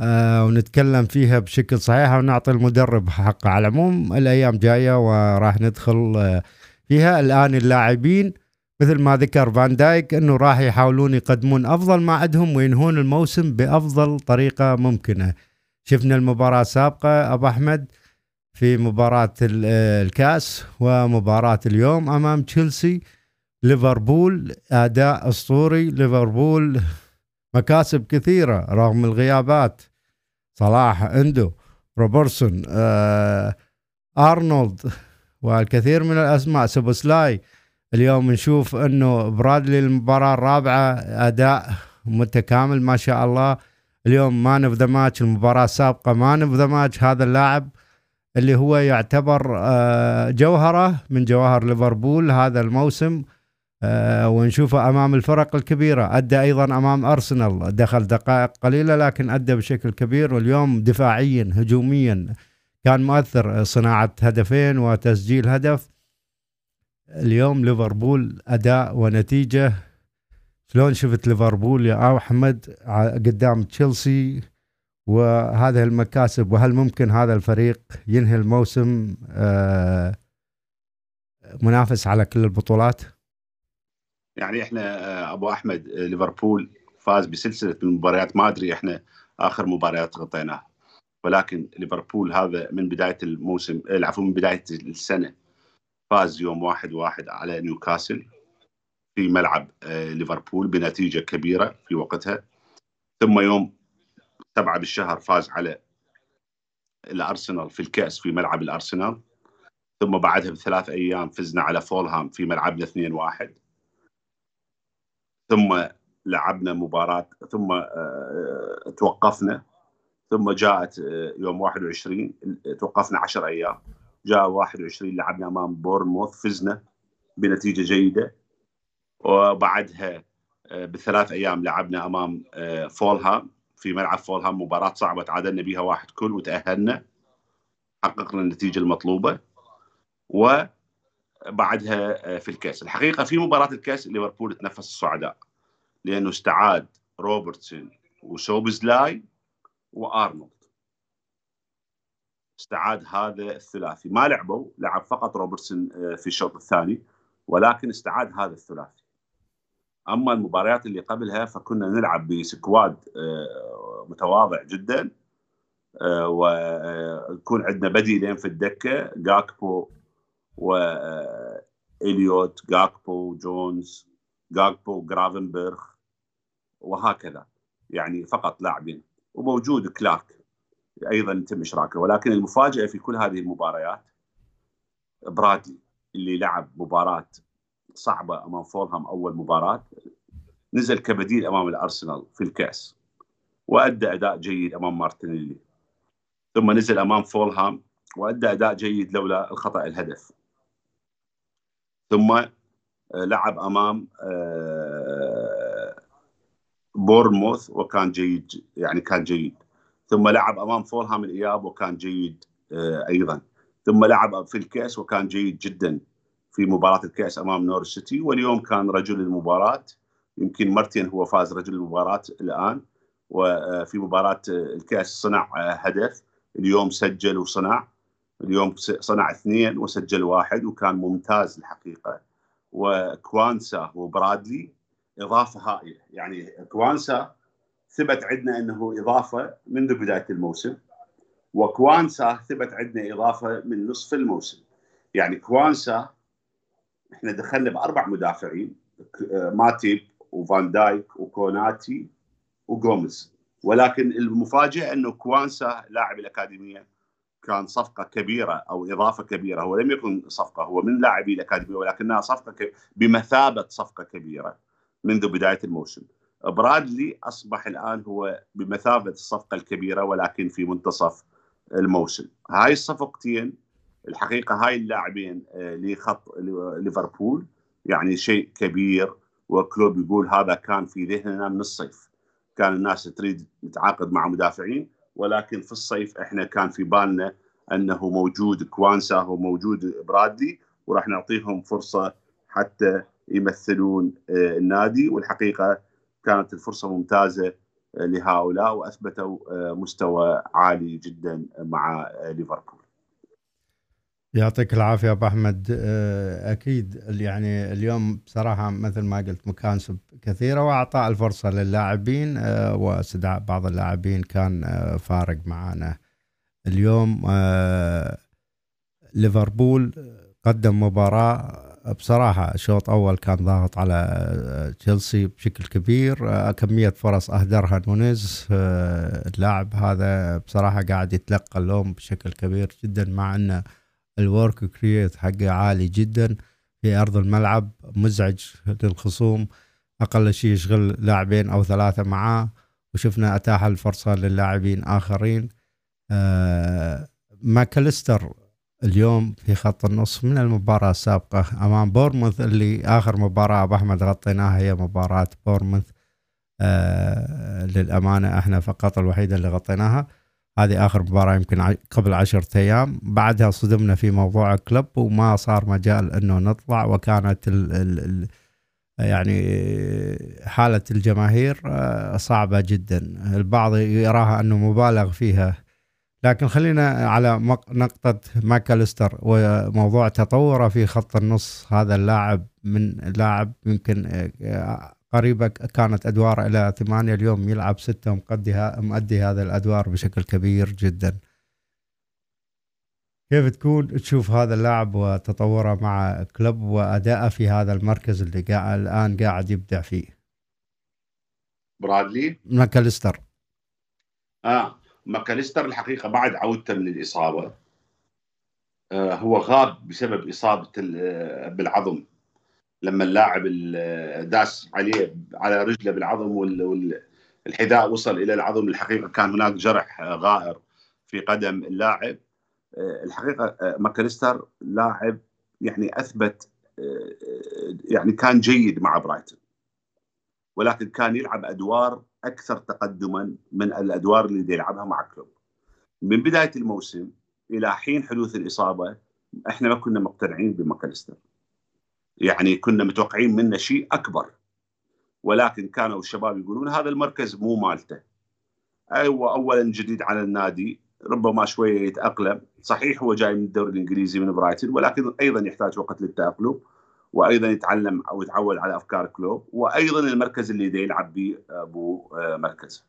آه ونتكلم فيها بشكل صحيح ونعطي المدرب حقه. على العموم الأيام جاية وراح ندخل فيها. الآن اللاعبين مثل ما ذكر فان دايك إنه راح يحاولون يقدمون أفضل ما عندهم وينهون الموسم بأفضل طريقة ممكنة. شفنا المباراة السابقة أبو أحمد في مباراة الكأس ومباراة اليوم أمام تشيلسي. ليفربول أداء أسطوري. ليفربول مكاسب كثيرة رغم الغيابات. صلاح إندو روبرتسون آه أرنولد والكثير من الأسماء سوبوسلاي اليوم نشوف انه برادلي المباراة الرابعة أداء متكامل ما شاء الله. اليوم man of the match المباراة السابقة man of the match هذا اللاعب اللي هو يعتبر آه، جوهرة من جواهر ليفربول هذا الموسم آه، ونشوفه أمام الفرق الكبيرة. أدى أيضا أمام أرسنال. دخل دقائق قليلة لكن أدى بشكل كبير واليوم دفاعيا هجوميا كان مؤثر صناعة هدفين وتسجيل هدف. اليوم ليفربول أداء ونتيجة. شلون شفت ليفربول يا أحمد قدام تشيلسي وهذه المكاسب؟ وهل ممكن هذا الفريق ينهي الموسم آه، منافس على كل البطولات؟ يعني إحنا آه، أبو أحمد آه، ليفربول فاز بسلسلة من المباريات ما أدري إحنا آخر مباريات غطيناها ولكن ليفربول هذا من بداية الموسم العفو من بداية السنة. فاز يوم واحد واحد على نيوكاسل في ملعب آه، ليفربول بنتيجة كبيرة في وقتها. ثم يوم سبعة بالشهر فاز على الأرسنال في الكأس في ملعب الأرسنال. ثم بعدها بثلاث أيام فزنا على فولهام في ملعبنا 2-1 ثم لعبنا مباراة ثم آه، توقفنا. ثم جاءت آه، يوم 21 توقفنا 10 أيام. جاء 21 لعبنا أمام بورنموث فزنا بنتيجة جيدة. وبعدها آه، بثلاث أيام لعبنا أمام آه، فولهام. في ملعب فولهام مباراة صعبة تعادلنا بها واحد كل وتأهلنا. حققنا النتيجة المطلوبة. وبعدها آه، في الكأس. الحقيقة في مباراة الكأس ليفربول تنفس الصعداء لأنه استعاد روبرتسون وسوبزلاي وأرنولد. استعاد هذا الثلاثي. ما لعبوا لعب فقط روبرتسون آه، في الشوط الثاني ولكن استعاد هذا الثلاثي. أما المباريات اللي قبلها فكنا نلعب ب squad آه، متواضع جدا آه، ويكون عندنا بديلين في الدكة جاكبو واليوت جاكبو جونز جاكبو جرافنبرخ وهكذا. يعني فقط لاعبين. وموجود كلارك. أيضا تم إشراكه. ولكن المفاجأة في كل هذه المباريات برادلي اللي لعب مباراة صعبة أمام فولهام أول مباراة نزل كبديل أمام الأرسنال في الكأس وأدى أداء جيد أمام مارتينيلي. ثم نزل أمام فولهام وأدى أداء جيد لولا الخطأ الهدف. ثم آه، لعب أمام آه، بورنموث وكان جيد يعني كان جيد. ثم لعب أمام فولهام الإياب وكان جيد آه، أيضا. ثم لعب في الكاس وكان جيد جدا في مباراة الكاس أمام نورويتش سيتي واليوم كان رجل المباراة يمكن مرتين هو فاز رجل المباراة الآن. وفي مباراة الكاس صنع هدف. اليوم سجل وصنع. اليوم صنع اثنين وسجل واحد وكان ممتاز الحقيقة. وكوانسا وبرادلي إضافة هائلة. يعني كوانسا ثبت عندنا إنه إضافة منذ بداية الموسم وكوانسا ثبت عندنا إضافة من نصف الموسم. يعني كوانسا إحنا دخلنا بأربع مدافعين ماتيب وفان دايك وكوناتي وجوميز ولكن المفاجئ إنه كوانسا لاعب الأكاديمية كان صفقة كبيرة أو إضافة كبيرة. هو لم يكن صفقة هو من لاعبي الأكاديمية ولكنها صفقة بمثابة صفقة كبيرة منذ بداية الموسم. برادلي أصبح الآن هو بمثابة الصفقة الكبيرة ولكن في منتصف الموسم. هاي الصفقتين الحقيقة هاي اللاعبين آه، لخط ليفربول يعني شيء كبير وكلوب يقول هذا كان في ذهننا من الصيف. كان الناس تريد تتعاقد مع مدافعين ولكن في الصيف إحنا كان في بالنا أنه موجود كوانسا وموجود برادلي وراح نعطيهم فرصة حتى يمثلون آه، النادي. والحقيقة كانت الفرصة ممتازة لهؤلاء وأثبتوا آه، مستوى عالي جدا مع آه، ليفربول. يعطيك العافية أبو أحمد آه، أكيد يعني اليوم بصراحة مثل ما قلت مكاسب كثيرة واعطاء الفرصة للاعبين واستدعاء بعض اللاعبين كان فارق معنا اليوم ليفربول قدم مباراة بصراحة شوط أول كان ضاغط على تشيلسي بشكل كبير كمية فرص أهدرها نونيز اللاعب هذا بصراحة قاعد يتلقى اللوم بشكل كبير جدا مع أنه ال work rate حقه عالي جدا. في أرض الملعب مزعج للخصوم أقل شيء يشغل لاعبين أو ثلاثة معاه وشفنا أتاح الفرصة للاعبين آخرين. ماكاليستر اليوم في خط النص من المباراة السابقة أمام بورنموث اللي آخر مباراة أبو أحمد غطيناها هي مباراة بورنموث آه للأمانة إحنا فقط الوحيدة اللي غطيناها. هذه آخر مباراة يمكن قبل عشرة أيام. بعدها صدمنا في موضوع كلوب وما صار مجال أنه نطلع وكانت ال ال ال يعني حالة الجماهير آه، صعبة جدا. البعض يراها أنه مبالغ فيها. لكن خلينا على نقطة ماكاليستر وموضوع تطوره في خط النص. هذا اللاعب من لاعب يمكن آه، قريبة كانت أدواره إلى ثمانية اليوم يلعب ستة ومؤدي مؤدي هذه الأدوار بشكل كبير جدا. كيف تكون تشوف هذا اللاعب وتطوره مع كلوب وأداءه في هذا المركز اللي قاعد الآن قاعد يبدع فيه؟ برادلي؟ ماكاليستر. آه. ماكاليستر الحقيقة بعد عودته من الإصابة آه، هو غاب بسبب إصابة آه، بالعظم. لما اللاعب داس عليه على رجله بالعظم والحذاء وصل إلى العظم الحقيقة كان هناك جرح آه، غائر في قدم اللاعب. الحقيقة ماكاليستر لاعب يعني أثبت يعني كان جيد مع برايتون ولكن كان يلعب أدوار أكثر تقدما من الأدوار اللي يلعبها مع كلوب. من بداية الموسم إلى حين حدوث الإصابة إحنا ما كنا مقتنعين بماكاليستر. يعني كنا متوقعين منه شيء أكبر. ولكن كانوا الشباب يقولون هذا المركز مو مالته. أيوه اولا جديد على النادي ربما شوية يتأقلم. صحيح هو جاي من الدوري الإنجليزي من برايتون ولكن أيضا يحتاج وقت للتأقلم. وأيضا يتعلم أو يتعود على أفكار كلوب وأيضا المركز اللي دا يلعب به أبو آه، مركز.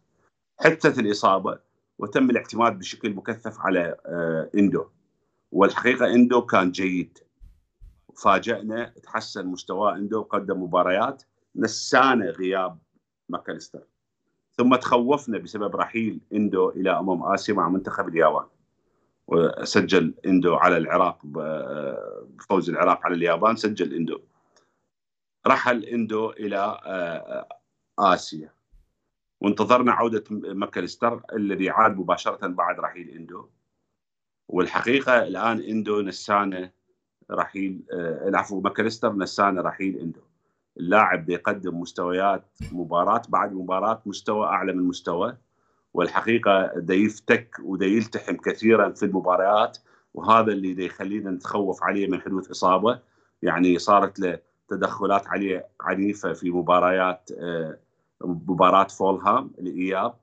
حتى الإصابة وتم الاعتماد بشكل مكثف على آه، إندو. والحقيقة إندو كان جيد. فاجأنا تحسن مستواه إندو قدم مباريات نسانا غياب ماكاليستر. ثم تخوفنا بسبب رحيل إندو إلى امم آسيا مع منتخب اليابان. وسجل إندو على العراق بفوز العراق على اليابان سجل إندو. رحل إندو إلى آه، آسيا. وانتظرنا عودة ماكاليستر الذي عاد مباشرة بعد رحيل إندو. والحقيقة الآن إندو نسانا رحيل آه، العفو ماكاليستر نسانا رحيل إندو. اللاعب يقدم مستويات مباراة بعد مباراة مستوى أعلى من مستوى. والحقيقة دا يفتك ودا يلتحم كثيرا في المباريات وهذا اللي دا يخلينا نتخوف عليه من حدوث إصابة. يعني صارت له تدخلات عليه عنيفة في مباريات آه، مباراة فولهام الإياب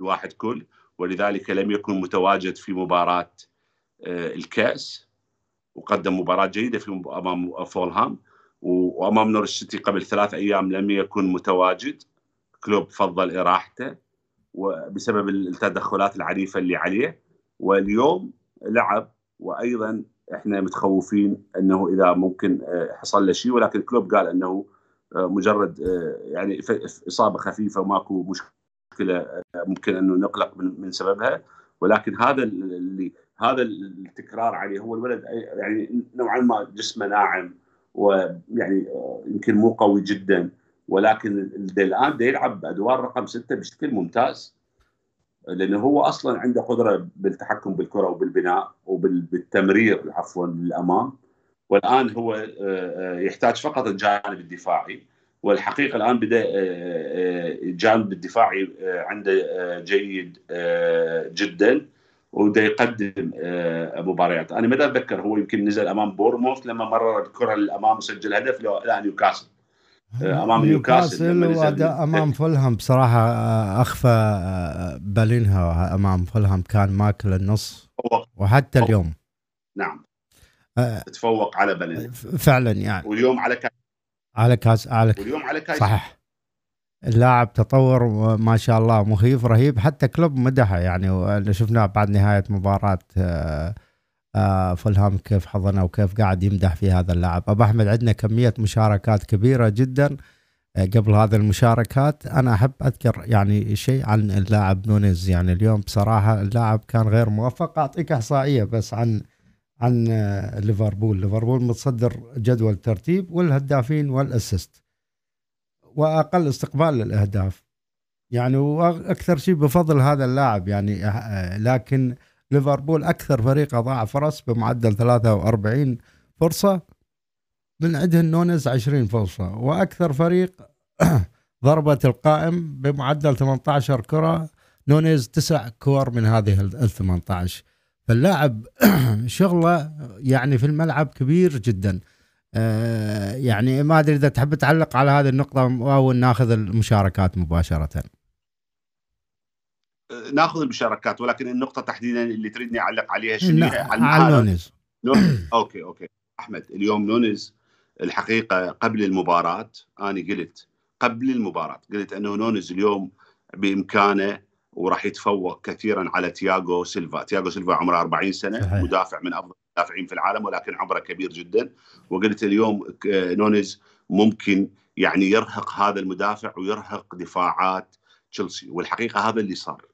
الواحد كل. ولذلك لم يكن متواجد في مباراة آه، الكأس وقدم مباراة جيدة في أمام فولهام. وأمام نور السيتي قبل ثلاث أيام لم يكن متواجد. كلوب فضل إراحته. وبسبب التدخلات العنيفة اللي عليه. واليوم لعب وأيضا إحنا متخوفين إنه إذا ممكن آه، حصل له شيء. ولكن كلوب قال إنه آه، مجرد آه، يعني إصابة خفيفة وماكو مشكلة ممكن إنه نقلق من سببها. ولكن هذا اللي هذا التكرار عليه هو الولد يعني نوعا ما جسمه ناعم ويعني يمكن مو قوي جدا. ولكن الآن ده يلعب بأدوار رقم ستة بشكل ممتاز لأنه هو أصلا عنده قدرة بالتحكم بالكرة وبالبناء وبالتمرير عفوا للأمام. والآن هو آه، آه، يحتاج فقط الجانب الدفاعي. والحقيقة الآن بدأ آه، الجانب الدفاعي عنده جيد جدا وده يقدم مباريات. أنا ما أتذكر هو يمكن نزل أمام بورنموث لما مرر الكرة للأمام وسجل هدف لا نيوكاسل أمام نيوكاسل أمام فولهام. بصراحة آه، أخفى آه، بالينها أمام فولهام كان ماكل النص. وحتى اليوم. نعم. أه تفوق على بالينها فعلا يعني. واليوم على كايسيدو. على كايسيدو على واليوم على كايسيدو. صحيح. اللاعب تطور ما شاء الله مخيف رهيب. حتى كلوب مدحه يعني شفناه بعد نهاية مباراة أه فلهام كيف حضنه وكيف قاعد يمدح في هذا اللاعب. أبو أحمد عندنا كمية مشاركات كبيرة جدا. آه، قبل هذه المشاركات أنا أحب أذكر يعني شيء عن اللاعب نونيز. يعني اليوم بصراحة اللاعب كان غير موفق. أعطيك إحصائية بس عن عن آه، ليفربول. ليفربول متصدر جدول الترتيب والهدافين والأسيست. وأقل استقبال للأهداف. يعني وأكثر شيء بفضل هذا اللاعب يعني لكن ليفربول أكثر فريق أضاع فرص بمعدل 43 فرصة من عندهم نونز 20 فرصة وأكثر فريق ضربت القائم بمعدل 18 كرة نونيز تسع كور من هذه ال 18 فاللاعب شغله يعني في الملعب كبير جدا. آه، يعني ما أدري إذا تحب تعلق على هذه النقطة أو ناخذ المشاركات مباشرة. ناخذ المشاركات ولكن النقطة تحديدا اللي تريدني أعلق عليها شنو هي على نونيز. okay okay. أحمد اليوم نونيز الحقيقة قبل المباراة أنا قلت قبل المباراة قلت أنه نونيز اليوم بإمكانه وراح يتفوق كثيرا على تياغو سيلفا. تياغو سيلفا عمره 40 سنة صحيح. مدافع من أفضل المدافعين في العالم ولكن عمره كبير جدا. وقلت اليوم نونيز ممكن يعني يرهق هذا المدافع ويرهق دفاعات تشيلسي والحقيقة هذا اللي صار.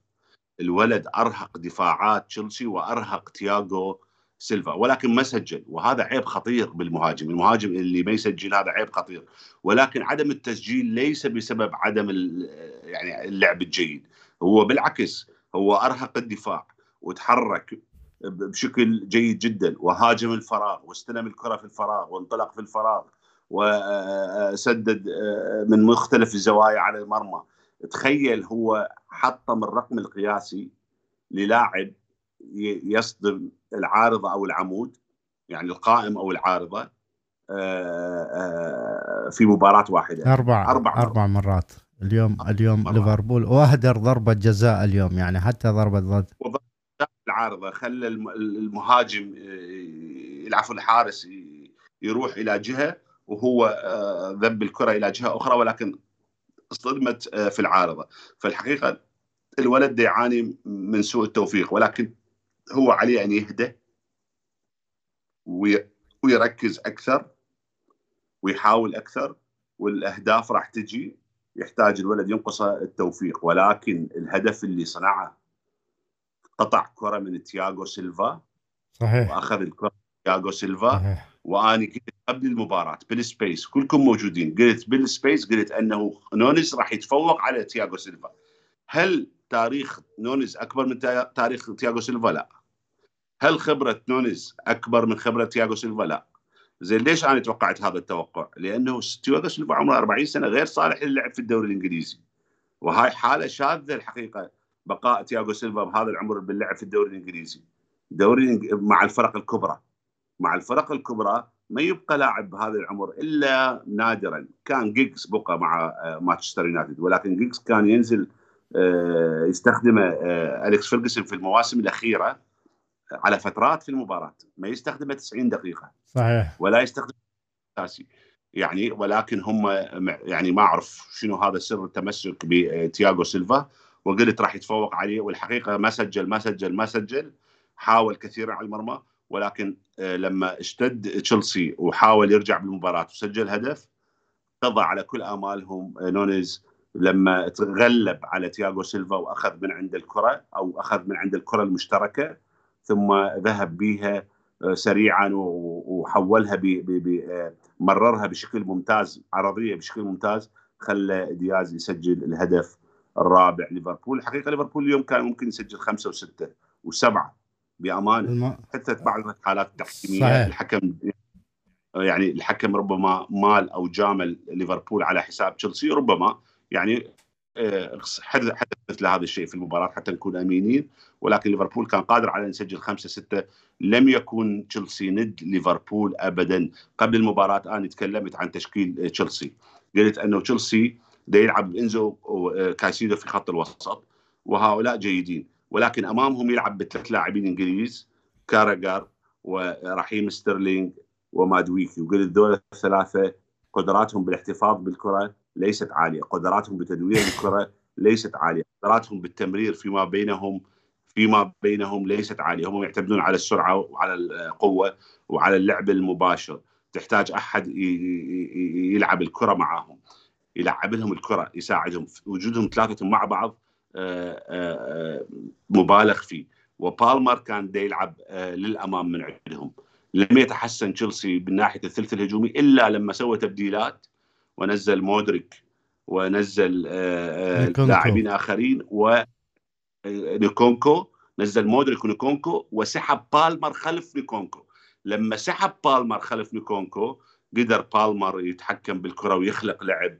الولد أرهق دفاعات تشيلسي وأرهق تياغو سيلفا ولكن ما سجل وهذا عيب خطير بالمهاجم المهاجم اللي ما يسجل هذا عيب خطير ولكن عدم التسجيل ليس بسبب عدم يعني اللعب الجيد هو بالعكس هو أرهق الدفاع وتحرك بشكل جيد جدا وهاجم الفراغ واستلم الكرة في الفراغ وانطلق في الفراغ وسدد من مختلف الزوايا على المرمى. تخيل هو حطم الرقم القياسي للاعب يصدم العارضة أو العمود يعني القائم أو العارضة آه، آه، في مباراة واحدة. أربع أربع, أربع مرات. اليوم اليوم ليفربول وأهدر ضربة جزاء اليوم يعني حتى ضربة ضد. العارضة خلى المهاجم العفو الحارس يروح إلى جهة وهو آه، ذب الكرة إلى جهة أخرى ولكن اصطدمت آه، في العارضة. فالحقيقة الولد يعاني من سوء التوفيق ولكن هو عليه أن يهدى ويركز أكثر ويحاول أكثر والأهداف راح تجي. يحتاج الولد ينقص التوفيق ولكن الهدف اللي صنعه قطع كرة من تياغو سيلفا صحيح. وأخذ الكرة تياغو سيلفا. صحيح. وأني قلت قبل المباراة. بال space كلكم موجودين. قلت بال space قلت أنه نونز راح يتفوق على تياغو سيلفا. هل تاريخ نونز أكبر من تاريخ تياغو سيلفا؟ لا. هل خبرة نونز أكبر من خبرة تياغو سيلفا؟ لا. زين ليش أنا توقعت هذا التوقع؟ لأنه تياغو سيلفا عمره 40 سنة غير صالح للعب في الدوري الإنجليزي. وهاي حالة شاذة الحقيقة بقاء تياغو سيلفا بهذا العمر باللعب في الدوري الإنجليزي. دوري مع الفرق الكبرى. مع الفرق الكبرى ما يبقى لاعب بهذا العمر إلا نادرا. كان جيجز بقى مع آه، مانشستر يونايتد ولكن جيجز كان ينزل آه، يستخدمه آه، أليكس فيرجسون في المواسم الأخيرة على فترات في المباراة. ما يستخدمه 90 دقيقة. صحيح. ولا يستخدم أساسي. يعني ولكن هم يعني ما أعرف شنو هذا سر التمسك بتياغو سيلفا. وقلت راح يتفوق عليه والحقيقة ما سجل ما سجل ما سجل. حاول كثيرا على المرمى. ولكن آه، لما اشتد تشيلسي وحاول يرجع بالمباراة وسجل هدف قضى على كل آمالهم آه، نونيز. لما تغلب على تياغو سيلفا وأخذ من عند الكرة أو أخذ من عند الكرة المشتركة ثم ذهب بها آه، سريعا وحولها مررها بشكل ممتاز عرضية بشكل ممتاز خلى دياز يسجل الهدف الرابع ليفربول. الحقيقة ليفربول اليوم كان ممكن يسجل خمسة وستة وسبعة. بأمان. الم... حتى بعض الحالات التحكيميه الحكم يعني الحكم ربما مال أو جامل ليفربول على حساب تشيلسي ربما يعني آه، حدث حدث مثل هذا الشيء في المباراة حتى نكون أمينين. ولكن ليفربول كان قادر على أن يسجل خمسة ستة. لم يكن تشيلسي ند ليفربول ابدا. قبل المباراة أنا تكلمت عن تشكيل تشيلسي. قلت أنه تشيلسي يلعب انزو وكايسيدو في خط الوسط وهؤلاء جيدين. ولكن أمامهم يلعب بثلاث لاعبين إنجليز غالاغر ورحيم ستيرلينج ومادويكي وقلت ذول الثلاثة قدراتهم بالاحتفاظ بالكرة ليست عالية، قدراتهم بتدوير الكرة ليست عالية، قدراتهم بالتمرير فيما بينهم فيما بينهم ليست عالية، هم يعتمدون على السرعة وعلى القوة وعلى اللعب المباشر، تحتاج أحد يلعب الكرة معاهم. يلعب لهم الكرة يساعدهم. وجودهم ثلاثة مع بعض مبالغ فيه. وبالمر كان دا يلعب آه، للأمام من عندهم. لم يتحسن تشيلسي من ناحية الثلث الهجومي إلا لما سوى تبديلات ونزل مودريك ونزل لاعبين آخرين ونكونكو نزل مودريك ونكونكو وسحب بالمر خلف نكونكو. لما سحب بالمر خلف نكونكو قدر بالمر يتحكم بالكرة ويخلق لعب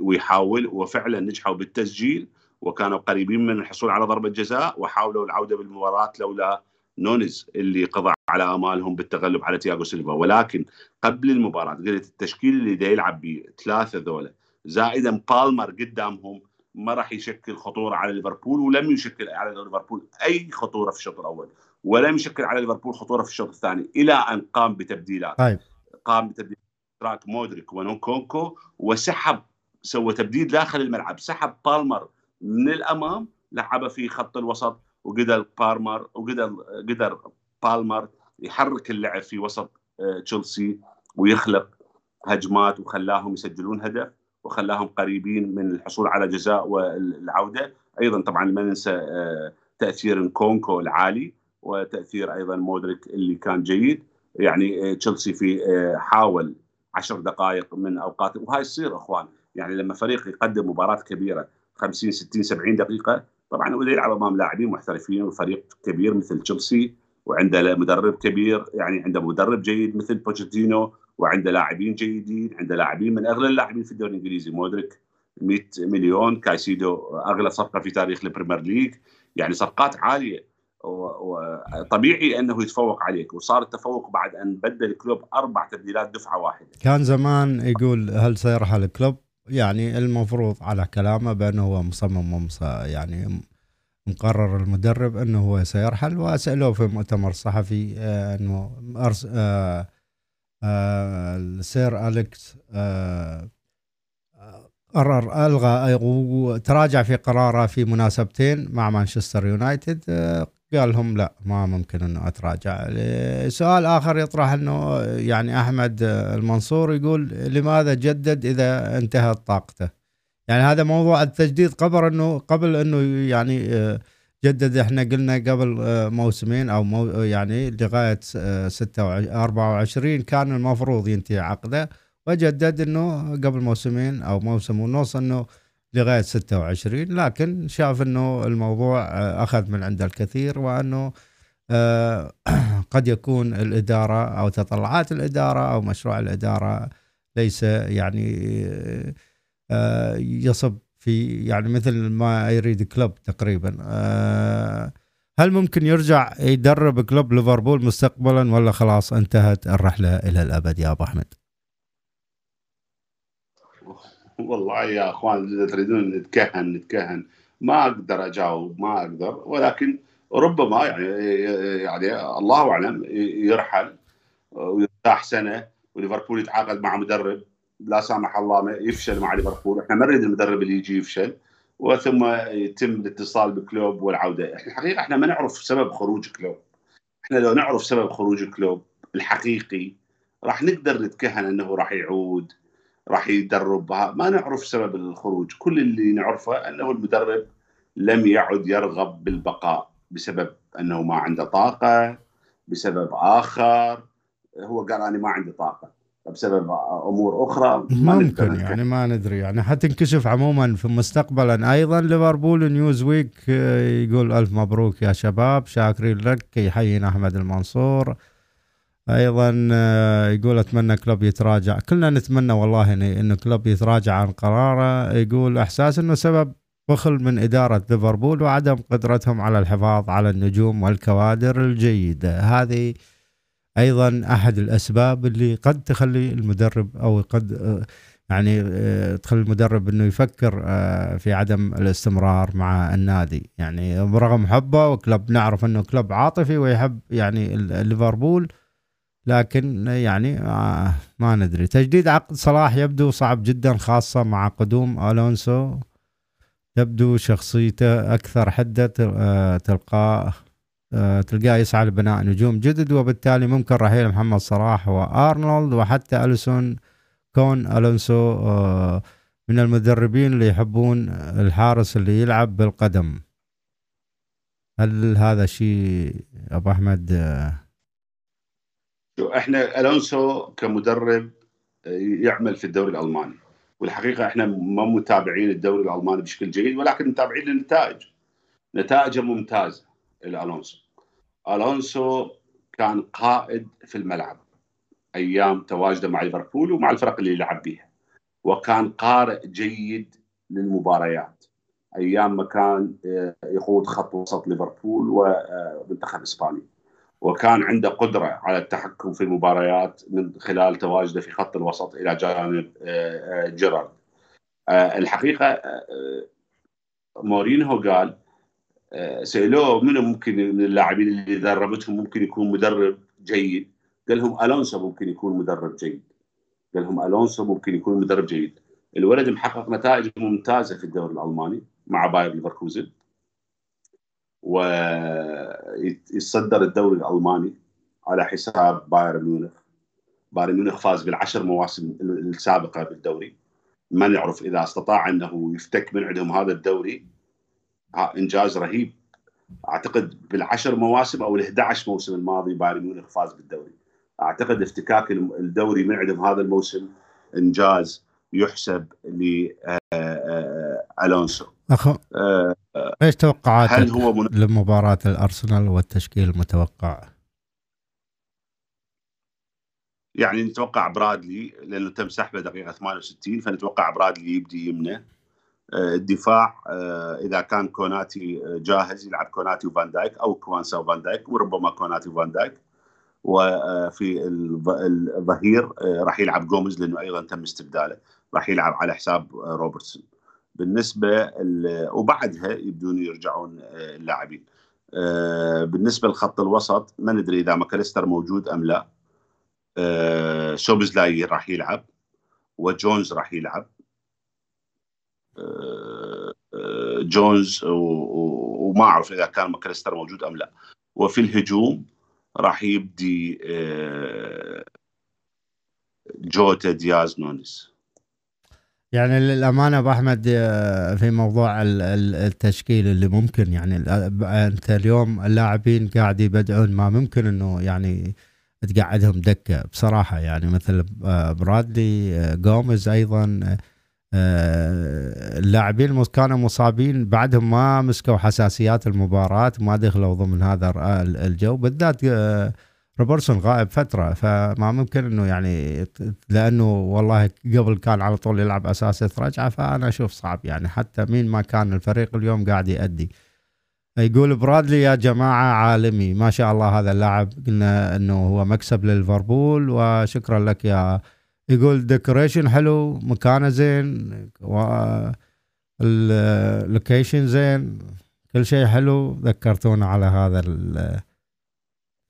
ويحاول وفعلا نجحوا بالتسجيل. وكانوا قريبين من الحصول على ضربة جزاء وحاولوا العودة بالمباراة لولا نونز اللي قضى على آمالهم بالتغلب على تياغو سيلفا ولكن قبل المباراة قلت التشكيل اللي دا يلعب به ثلاثة ذولا زائدا بالمر قدامهم ما راح يشكل خطورة على ليفربول ولم يشكل على ليفربول أي خطورة في الشوط الأول ولم يشكل على ليفربول خطورة في الشوط الثاني إلى أن قام بتبديلات طيب. قام بتبديلات تراك مودريك ونونكونكو وسحب سوى تبديل داخل الملعب سحب بالمر من الأمام لعبه في خط الوسط وقدر بالمر وقدر قدر بالمر يحرك اللعب في وسط آه، تشيلسي ويخلق هجمات وخلاهم يسجلون هدف وخلاهم قريبين من الحصول على جزاء والعودة. أيضا طبعا ما ننسى آه، تأثير نكونكو العالي وتأثير أيضا مودريك اللي كان جيد. يعني آه، تشيلسي في حاول عشر دقائق من أوقات وهاي تصير أخوان. يعني لما فريق يقدم مباراة كبيرة 50 60 70 دقيقة. طبعا هو يلعب أمام لاعبين محترفين وفريق كبير مثل تشيلسي وعنده مدرب كبير يعني عنده مدرب جيد مثل بوتشيتينو وعنده لاعبين جيدين عنده لاعبين من أغلى اللاعبين في الدوري الإنجليزي. مودريك 100 مليون كايسيدو أغلى صفقة في تاريخ البريمير ليج. يعني صفقات عالية. وطبيعي أنه يتفوق عليك. وصار التفوق بعد أن بدل كلوب أربع تبديلات دفعة واحدة. كان زمان يقول هل سيرحل كلوب يعني المفروض على كلامه بأنه هو مصمم يعني مقرر المدرب إنه هو سيرحل واسألوه في مؤتمر صحفي آه، إنه أرس آه آه السير أليكس قرر ألغى وتراجع في قراره في مناسبتين مع مانشستر يونايتد قال لهم لا ما ممكن إنه أتراجع. سؤال آخر يطرح إنه يعني أحمد المنصور يقول لماذا جدد إذا انتهت طاقته؟ يعني هذا موضوع التجديد قبل إنه قبل إنه يعني جدد. إحنا قلنا قبل موسمين أو مو يعني لغاية 26 24 كان المفروض ينتهي عقده وجدد إنه قبل موسمين أو موسم ونص إنه لغاية 26 لكن شاف إنه الموضوع آه، أخذ من عنده الكثير وأنه آه، قد يكون الإدارة أو تطلعات الإدارة أو مشروع الإدارة ليس يعني آه، يصب في يعني مثل ما يريد كلوب تقريبا هل ممكن يرجع يدرب كلوب ليفربول مستقبلا ولا خلاص انتهت الرحلة إلى الأبد يا أبو أحمد؟ والله يا أخوان إذا تريدون نتكهن نتكهن. ما أقدر أجاوب ما أقدر. ولكن ربما يعني يعني الله أعلم يرحل ويرتاح سنه وليفربول يتعاقد مع مدرب. لا سامح الله ما يفشل مع ليفربول. إحنا ما نريد المدرب اللي يجي يفشل. وثم يتم الاتصال بكلوب والعودة. الحقيقة إحنا ما نعرف سبب خروج كلوب. إحنا لو نعرف سبب خروج كلوب الحقيقي راح نقدر نتكهن إنه راح يعود. راح يدرب. ما نعرف سبب الخروج. كل اللي نعرفه أنه المدرب لم يعد يرغب بالبقاء بسبب أنه ما عنده طاقة بسبب آخر. هو قال أنا ما عندي طاقة. بسبب أمور أخرى ما ممكن يعني ما ندري يعني. حتنكشف عموما في مستقبلا. أيضا ليفربول نيوز ويك يقول ألف مبروك يا شباب. شاكرين لك. يحيينا أحمد المنصور. أيضا آه، يقول أتمنى كلوب يتراجع. كلنا نتمنى والله ان كلوب يتراجع عن قراره. يقول إحساس إنه سبب بخل من إدارة ليفربول وعدم قدرتهم على الحفاظ على النجوم والكوادر الجيده هذه أيضا أحد الأسباب اللي قد تخلي المدرب أو قد آه، يعني آه، تخلي المدرب إنه يفكر في عدم الاستمرار مع النادي. يعني برغم حبه وكلوب نعرف إنه كلوب عاطفي ويحب يعني ليفربول. لكن يعني آه، ما ندري. تجديد عقد صلاح يبدو صعب جدا خاصة مع قدوم ألونسو. تبدو شخصيته أكثر حدة آه، تلقاه آه، تلقاه يسعى لبناء نجوم جدد وبالتالي ممكن رحيل محمد صلاح وأرنولد وحتى أليسون كون ألونسو من المدربين اللي يحبون الحارس اللي يلعب بالقدم. هل هذا شيء أبو أحمد إحنا ألونسو كمدرب آه، يعمل في الدوري الألماني. والحقيقة إحنا ما متابعين الدوري الألماني بشكل جيد ولكن متابعين النتائج نتائجه ممتازة الألونسو. ألونسو كان قائد في الملعب أيام تواجده مع ليفربول ومع الفرق اللي يلعب بها وكان قارئ جيد للمباريات. أيام ما كان آه، يقود خط وسط ليفربول ومنتخب إسبانيا. وكان عنده قدرة على التحكم في المباريات من خلال تواجده في خط الوسط إلى جانب آه، آه، جيرارد. آه، الحقيقة مورينهو قال سألوه منو ممكن من اللاعبين اللي دربتهم ممكن يكون مدرب جيد؟ قال لهم ألونسو ممكن يكون مدرب جيد. قال لهم ألونسو ممكن يكون مدرب جيد. الولد محقق نتائج ممتازة في الدوري الألماني مع باير ليفركوزن. ويتصدر الدوري الألماني على حساب بايرن ميونخ. بايرن ميونخ فاز بالعشر مواسم السابقة بالدوري. ما نعرف إذا استطاع أنه يفتك من عندهم هذا الدوري؟ إنجاز رهيب. أعتقد بالعشر مواسم أو ال11 موسم الماضي بايرن ميونخ فاز بالدوري. أعتقد افتكاك الدوري من عندهم هذا الموسم إنجاز يحسب لالونسو أخو آه إيش توقعاتك هل هو من... لمباراة الأرسنال والتشكيل المتوقع؟ يعني نتوقع برادلي لأنه تم سحبه دقيقة 68 فنتوقع برادلي يبدي يمنه. آه، الدفاع آه، إذا كان كوناتي جاهز يلعب كوناتي وفان دايك أو كوانسا وفان دايك وربما كوناتي وفان دايك. وفي الظهير راح يلعب جوميز لأنه أيضا تم استبداله. راح يلعب على حساب روبرتسون. بالنسبة وبعدها يبدون يرجعون اللاعبين. بالنسبة لخط الوسط ما ندري إذا ماكاليستر موجود أم لا. سوبزلاي راح يلعب وجونز راح يلعب. جونز وما أعرف إذا كان ماكاليستر موجود أم لا. وفي الهجوم راح يبدي جوتا دياز نونيز. يعني للامانه أبو أحمد في موضوع التشكيل اللي ممكن يعني أنت اليوم اللاعبين قاعد يبدعون ما ممكن إنه يعني تقعدهم دكة بصراحة. يعني مثل برادلي جوميز أيضا اللاعبين كانوا مصابين بعدهم ما مسكوا حساسيات المباراة ما دخلوا ضمن هذا الجو بالذات روبرتسون غائب فترة فما ممكن إنه يعني لأنه والله قبل كان على طول يلعب اساسي رجعة فأنا أشوف صعب يعني حتى مين ما كان الفريق اليوم قاعد يأدي. يقول برادلي يا جماعة عالمي ما شاء الله هذا اللاعب قلنا إنه هو مكسب لليفربول وشكرا لك يا يقول decoration حلو مكانه زين ال location زين كل شيء حلو ذكرتونا على هذا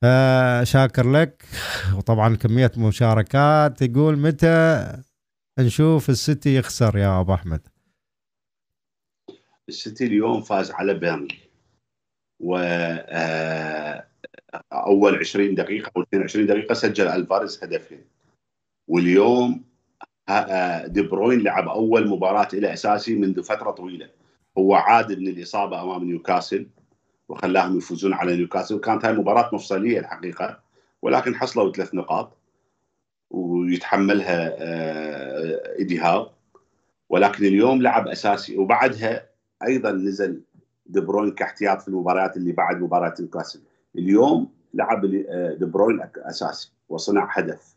فشاكر لك. وطبعا كمية مشاركات. يقول متى نشوف السيتي يخسر يا أبو أحمد؟ السيتي اليوم فاز على بيرنلي. و آه، أول 20 دقيقة أو 22 دقيقة سجل ألفاريز هدفين. واليوم آه، دي بروين لعب أول مباراة له أساسي منذ فترة طويلة. هو عاد من الإصابة أمام نيوكاسل. وخلاهم يفوزون على نيوكاسل. وكانت هاي مباراة مفصلية الحقيقة ولكن حصلوا ثلاث نقاط ويتحملها آه، ايدي هاو ولكن اليوم لعب أساسي وبعدها أيضا نزل دي بروين كاحتياط في المباريات اللي بعد مباراة نيوكاسل. اليوم لعب آه، دي بروين أساسي وصنع هدف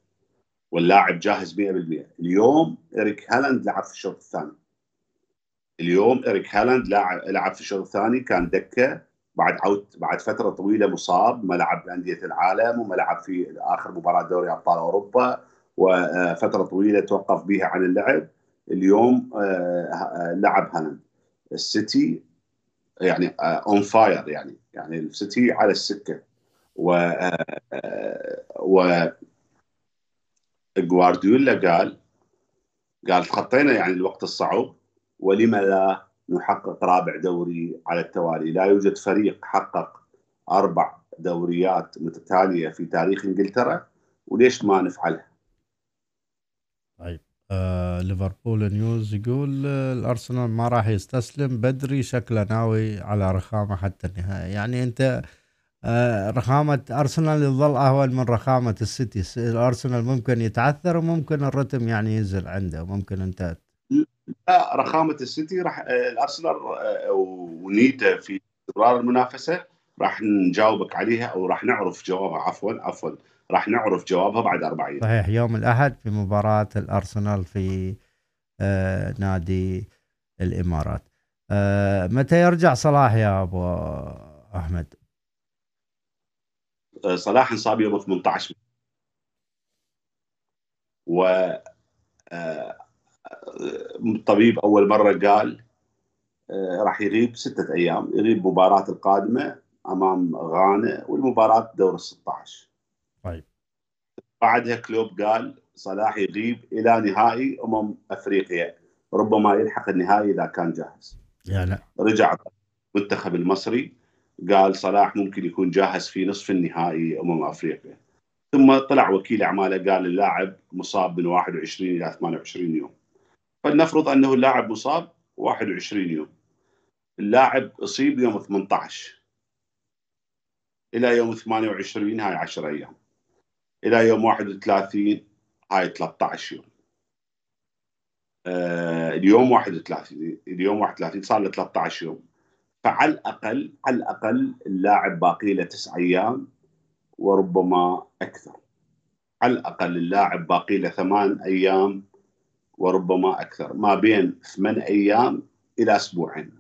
واللاعب جاهز 100% اليوم إريك هالاند لعب في الشوط الثاني. اليوم إريك هالاند لعب في الشوط الثاني. كان دكة بعد عود بعد فترة طويلة مصاب ما لعب بأندية العالم وما لعب في آخر مباراة دوري أبطال أوروبا وفترة طويلة توقف بها عن اللعب. اليوم آه، لعب هالاند. السيتي يعني on آه، fire يعني يعني السيتي على السكة. و آه، و جوارديولا قال قال تخطينا يعني الوقت الصعب ولم لا نحقق رابع دوري على التوالي. لا يوجد فريق حقق أربع دوريات متتالية في تاريخ إنجلترا وليش ما نفعلها؟ طيب آه ليفربول نيوز يقول آه الأرسنال ما راح يستسلم بدري شكله ناوي على رخامة حتى النهايه يعني أنت آه، رخامة أرسنال يظل أهون من رخامة السيتي. الأرسنال ممكن يتعثر وممكن الرتم يعني ينزل عنده ممكن أنت لا رخامة السيتي راح آه، الأرسنال آه، ونيته في استمرار المنافسة راح نجاوبك عليها أو راح نعرف جوابها. عفوا عفوا راح نعرف جوابها بعد أربع أيام صحيح يوم الأحد في مباراة الأرسنال في آه نادي الإمارات. آه متى يرجع صلاح يا أبو أحمد؟ آه، صلاح انصاب يوم 18 و الطبيب أول مرة قال آه، راح يغيب ستة أيام يغيب مباراة القادمة أمام غانا والمباراة دور ال 16 طيب. بعدها كلوب قال صلاح يغيب إلى نهائي أمم أفريقيا ربما يلحق النهائي إذا كان جاهز. يعني رجع المنتخب المصري قال صلاح ممكن يكون جاهز في نصف النهائي أمم أفريقيا. ثم طلع وكيل أعماله قال اللاعب مصاب من 21 إلى 28 يوم. فلنفرض أنه اللاعب مصاب 21 يوم. اللاعب أصيب يوم 18 إلى يوم 28 هاي 10 أيام. إلى يوم 31 هاي 13 يوم. آه اليوم 31 اليوم 31 صار له 13 يوم. فعلى الأقل على الأقل اللاعب باقي له تسع أيام وربما أكثر. على الأقل اللاعب باقي له ثمان أيام وربما أكثر. ما بين ثمان أيام إلى أسبوعين.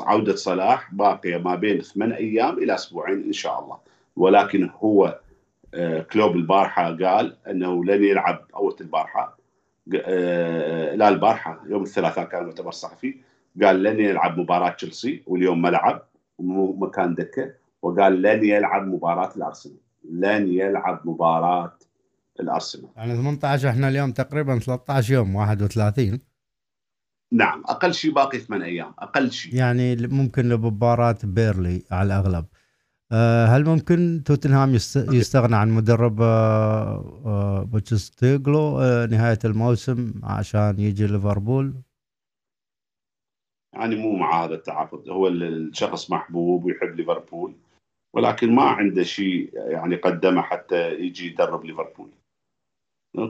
عودة صلاح باقية ما بين ثمان أيام إلى أسبوعين إن شاء الله. ولكن هو آه، كلوب البارحة قال أنه لن يلعب اول البارحة. آه، لا البارحة يوم الثلاثاء كان مؤتمر صحفي. قال لن يلعب مباراة تشيلسي واليوم ما لعب مكان دكة. وقال لن يلعب مباراة الأرسنال. لن يلعب مباراة الأرسنال. يعني 18 إحنا اليوم تقريبا 13 يوم 31 نعم أقل شيء باقي ثمان أيام أقل شيء. يعني ممكن لمباراة بيرلي على الأغلب. آه، هل ممكن توتنهام يستغنى عن مدرب آه، آه، بوتشستيغلو نهاية الموسم عشان يجي ليفربول؟ يعني مو مع هذا التعاقد هو الشخص محبوب ويحب ليفربول ولكن ما عنده شيء يعني قدمه حتى يجي يدرب ليفربول.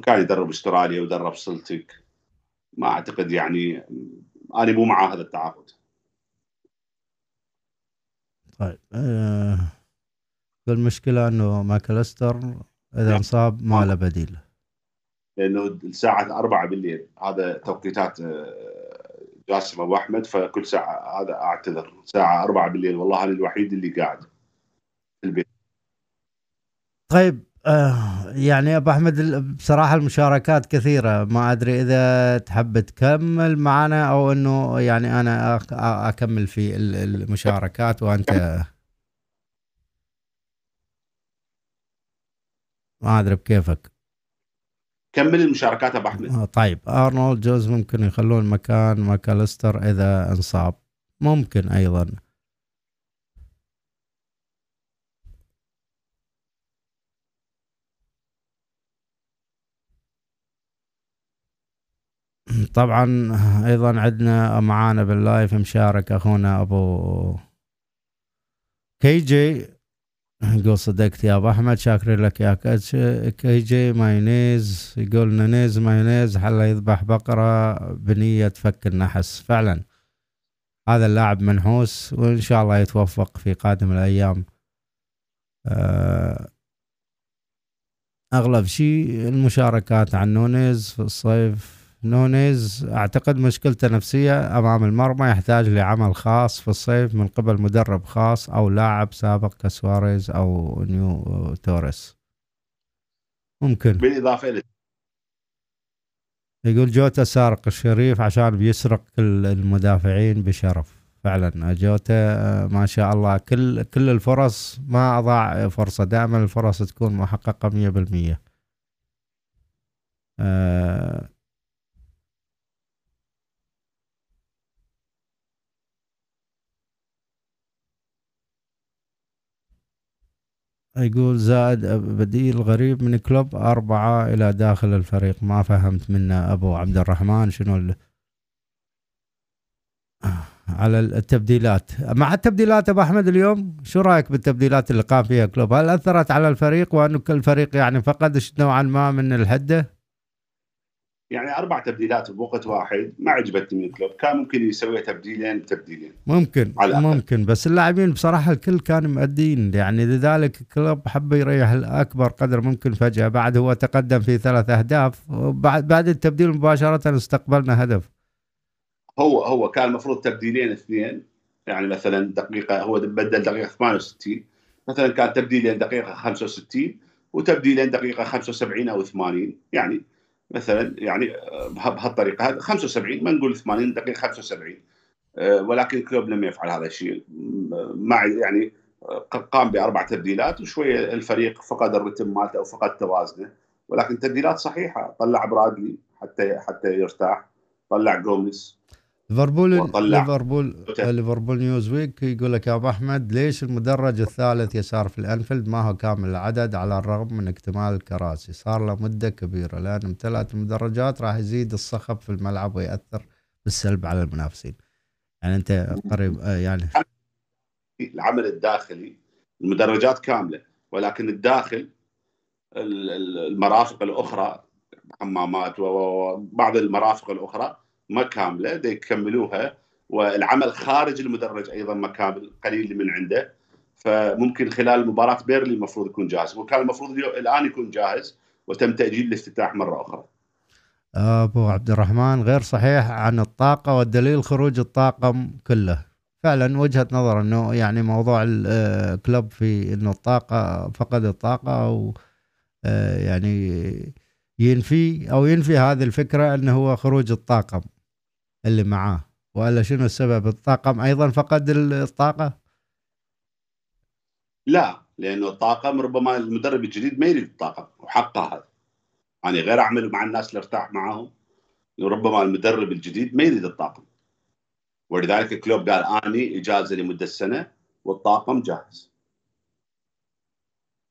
كان يدرب أستراليا ودرب سلتيك. ما أعتقد يعني أنا مو مع هذا التعاقد. طيب آه المشكلة إنه ماكلستر إذا نعم. انصاب ما له بديل. لأنه الساعة 4 بالليل. هذا توقيتات آه، جاسم أبو أحمد فكل ساعة هذا أعتذر. ساعة 4 بالليل والله أنا الوحيد اللي قاعد في البيت. طيب آه يعني أبو أحمد بصراحة المشاركات كثيرة. ما أدري إذا تحب تكمل معنا أو إنه يعني أنا أكمل في المشاركات وأنت ما أدري بكيفك. كمل المشاركات أبو أحمد. آه طيب. أرنولد جوز ممكن يخلون مكان ماكاليستر إذا انصاب. ممكن أيضا. طبعا أيضا عندنا معانا باللايف مشارك أخونا أبو كي جي. يقول صدقت يا أبو أحمد شاكرين لك يا كي جي. مايونيز. يقول نونيز مايونيز حلا يذبح بقرة بنية فك النحس. فعلا. هذا اللاعب منحوس وإن شاء الله يتوفق في قادم الأيام. آه، أغلب شيء المشاركات عن نونيز في الصيف. نونيز أعتقد مشكلته نفسية أمام المرمى يحتاج لعمل خاص في الصيف من قبل مدرب خاص أو لاعب سابق كسواريز أو توريس. ممكن. بالإضافة إلى يقول جوتا السارق الشريف عشان بيسرق كل المدافعين بشرف. فعلا جوتا ما شاء الله. كل كل الفرص ما أضاع فرصة. دائما الفرص تكون محققة 100% أه يقول زائد بديل غريب من كلوب أربعة إلى داخل الفريق. ما فهمت منه أبو عبد الرحمن شنو على التبديلات. مع التبديلات أبو أحمد اليوم شو رأيك بالتبديلات اللي قام فيها كلوب؟ هل أثرت على الفريق وانه كل فريق يعني فقد نوعا ما من الحده يعني أربع تبديلات بوقت واحد ما عجبتني من كلوب كان ممكن يسوي تبديلين تبديلين. ممكن على ممكن بس اللاعبين بصراحة الكل كان مؤدين. يعني لذلك كلوب حب يريح الأكبر قدر ممكن فجأة. بعد هو تقدم في ثلاث أهداف. وبعد بعد التبديل مباشرة استقبلنا هدف. هو هو كان المفروض تبديلين اثنين. يعني مثلا دقيقة هو بدل دقيقة 68 مثلا كان تبديلين دقيقة 65 وتبديلين دقيقة 75 أو 80 يعني مثلا يعني بهالطريقة هذه 75 ما نقول 80 دقيقة 75 آه، ولكن كلوب لم يفعل هذا الشيء. مع يعني آه، قام بأربع تبديلات وشوية الفريق فقد الرتم مالته أو فقد توازنه. ولكن تبديلات صحيحة. طلع برادلي حتى حتى يرتاح. طلع جوميز. ليفربول ليفربول ليفربول نيوز ويك يقول لك يا أبو أحمد ليش المدرج الثالث يسار في الأنفيلد ما هو كامل العدد على الرغم من اكتمال الكراسي صار له مدة كبيرة لأن امتلأت المدرجات راح يزيد الصخب في الملعب ويأثر بالسلب على المنافسين. يعني أنت قريب آه، يعني العمل الداخلي المدرجات كاملة ولكن الداخل المرافق الأخرى حمامات وبعض المرافق الأخرى ما كاملة. يكملوها والعمل خارج المدرج أيضا ما كامل قليل من عنده. فممكن خلال مباراة بيرلي المفروض يكون جاهز. وكان المفروض الآن يكون جاهز وتم تأجيل الافتتاح مرة أخرى. أبو عبد الرحمن غير صحيح عن الطاقة والدليل خروج الطاقم كله. فعلا وجهة نظر إنه يعني موضوع الكلوب في إنه الطاقة فقد الطاقة أو آه، يعني ينفي أو ينفي هذه الفكرة إنه هو خروج الطاقم اللي معاه. وإلا شنو السبب؟ الطاقم أيضا فقد الطاقة؟ لا لأنه الطاقم ربما المدرب الجديد ما يريد الطاقم وحقه هذا يعني غير أعمل مع الناس اللي ارتاح معاهم. ربما المدرب الجديد ما يريد الطاقم. ولذلك كلوب قال أني إجازة لمدة سنة والطاقم جاهز.